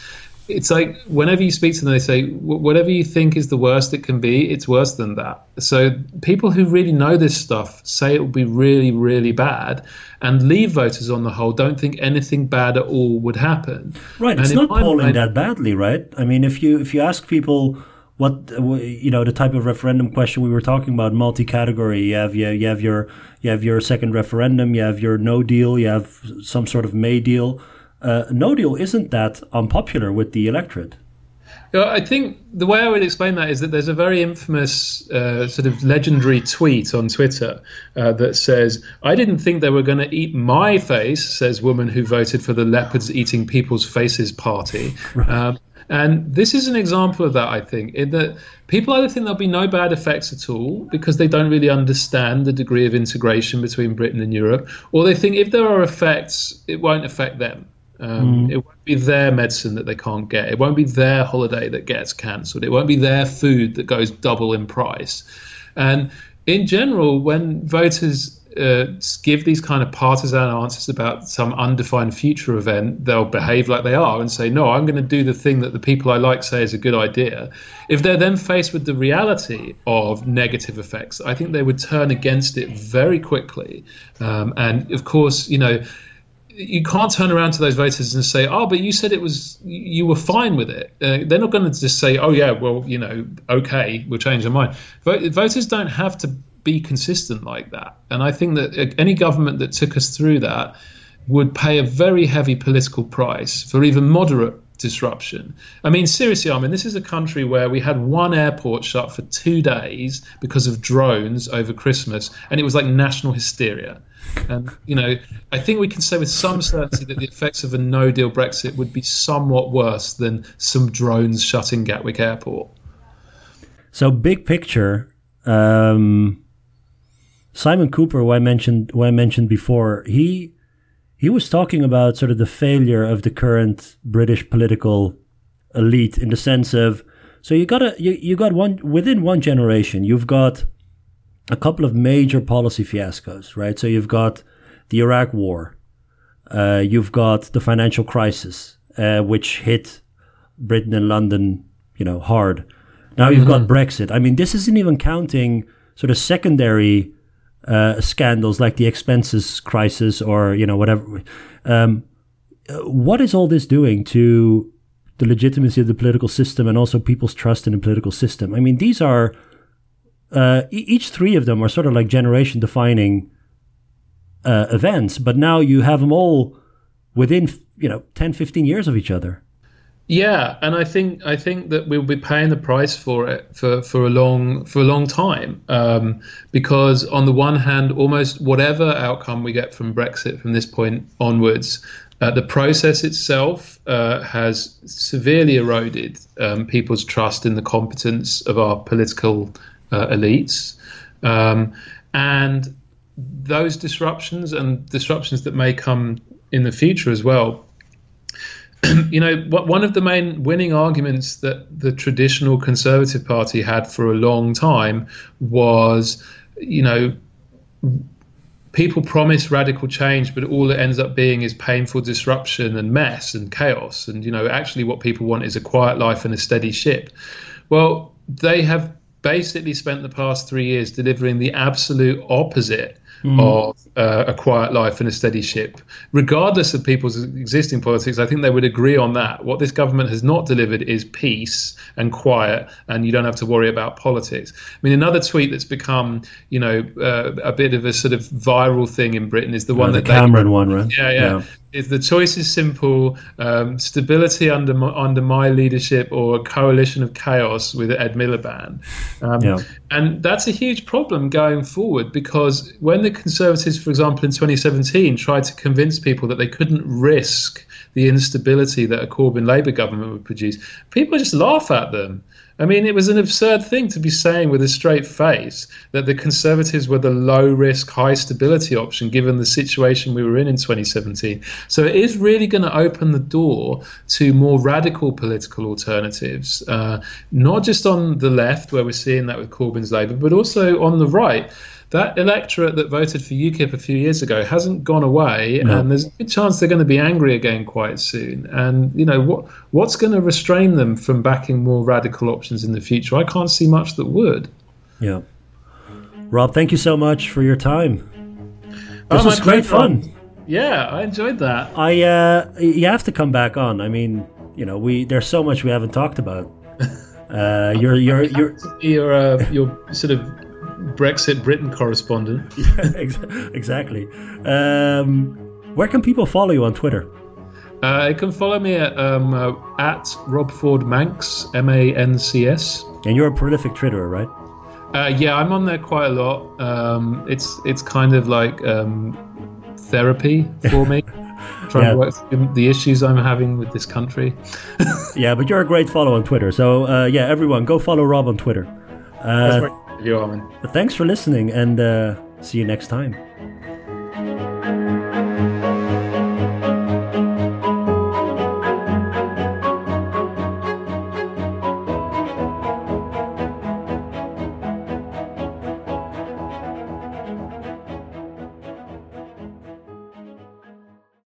it's like whenever you speak to them, they say whatever you think is the worst it can be, it's worse than that. So people who really know this stuff say it will be really, really bad, and Leave voters on the whole don't think anything bad at all would happen. Right, it's not polling mind, that badly, right? I mean, if you if you ask people what you know the type of referendum question we were talking about multi-category you have you, you have your you have your second referendum you have your no deal you have some sort of may deal uh, no deal isn't that unpopular with the electorate I think the way I would explain that is that there's a very infamous uh, sort of legendary tweet on Twitter uh, that says, I didn't think they were going to eat my face, says woman who voted for the leopards eating people's faces party. Right. Um, and this is an example of that, I think, in that people either think there'll be no bad effects at all because they don't really understand the degree of integration between Britain and Europe, or they think if there are effects, it won't affect them. Um, mm. It won't be their medicine that they can't get. It won't be their holiday that gets cancelled. It won't be their food that goes double in price. And in general, when voters uh, give these kind of partisan answers about some undefined future event, they'll behave like they are and say, No, I'm going to do the thing that the people I like say is a good idea. If they're then faced with the reality of negative effects, I think they would turn against it very quickly. Um, and of course, you know, you can't turn around to those voters and say, "Oh, but you said it was you were fine with it." Uh, they're not going to just say, "Oh, yeah, well, you know, okay, we'll change our mind." Voters don't have to be consistent like that. And I think that any government that took us through that would pay a very heavy political price for even moderate disruption. I mean, seriously, I mean, this is a country where we had one airport shut for two days because of drones over Christmas, and it was like national hysteria. And, you know, I think we can say with some certainty that the effects of a no deal Brexit would be somewhat worse than some drones shutting Gatwick Airport. So, big picture, um, Simon Kuper, who I mentioned, who I mentioned before, he he was talking about sort of the failure of the current British political elite in the sense of so you got a you, you got one within one generation you've got a couple of major policy fiascos right? So you've got the Iraq War uh, you've got the financial crisis uh, which hit Britain and London you know hard. Now you've mm-hmm. got Brexit. I mean this isn't even counting sort of secondary uh, scandals like the expenses crisis or you know whatever. Um, what is all this doing to the legitimacy of the political system and also people's trust in the political system? I mean, these are uh, each three of them are sort of like generation defining uh, events, but now you have them all within you know 10, 15 years of each other. Yeah, and I think I think that we'll be paying the price for it for, for a long for a long time um, because on the one hand, almost whatever outcome we get from Brexit from this point onwards, uh, the process itself uh, has severely eroded um, people's trust in the competence of our political uh, elites, um, and those disruptions and disruptions that may come in the future as well you know, one of the main winning arguments that the traditional Conservative Party had for a long time was, you know, people promise radical change, but all it ends up being is painful disruption and mess and chaos. And, you know, actually what people want is a quiet life and a steady ship. Well, they have basically spent the past three years delivering the absolute opposite mm. of uh, a quiet life and a steady ship. Regardless of people's existing politics, I think they would agree on that. What this government has not delivered is peace and quiet, and you don't have to worry about politics. I mean, another tweet that's become, you know, uh, a bit of a sort of viral thing in Britain is the one the that Cameron they, one, right? Yeah, yeah. yeah is the choice is simple: um, stability under my, under my leadership, or a coalition of chaos with Ed Miliband. Um, yeah. And that's a huge problem going forward because when the Conservatives, for example, in 2017, tried to convince people that they couldn't risk the instability that a Corbyn Labour government would produce, people just laugh at them. I mean, it was an absurd thing to be saying with a straight face that the Conservatives were the low risk, high stability option given the situation we were in in 2017. So it is really going to open the door to more radical political alternatives, uh, not just on the left, where we're seeing that with Corbyn's Labour, but also on the right that electorate that voted for UKIP a few years ago hasn't gone away, No. and there's a good chance they're going to be angry again quite soon. And you know what what's going to restrain them from backing more radical options in the future? I can't see much that would. Yeah. Rob, thank you so much for your time. Oh, This my was great pleasure. fun. Yeah, I enjoyed that. I uh you have to come back on. I mean, you know, we there's so much we haven't talked about. Uh you're you're you're You're uh, your sort of Brexit Britain correspondent. Ex- exactly. Um where can people follow you on Twitter? Uh, you can follow me at um, uh, at Rob Ford Mancs M A N C S. And you're a prolific Twitterer, right? Uh, yeah, I'm on there quite a lot. Um, it's it's kind of like um, therapy for me, trying Yeah. to work through the issues I'm having with this country. Yeah, but you're a great follow on Twitter. So uh, yeah, everyone go follow Rob on Twitter. That's Uh, of you, Armin. thanks for listening and uh, see you next time.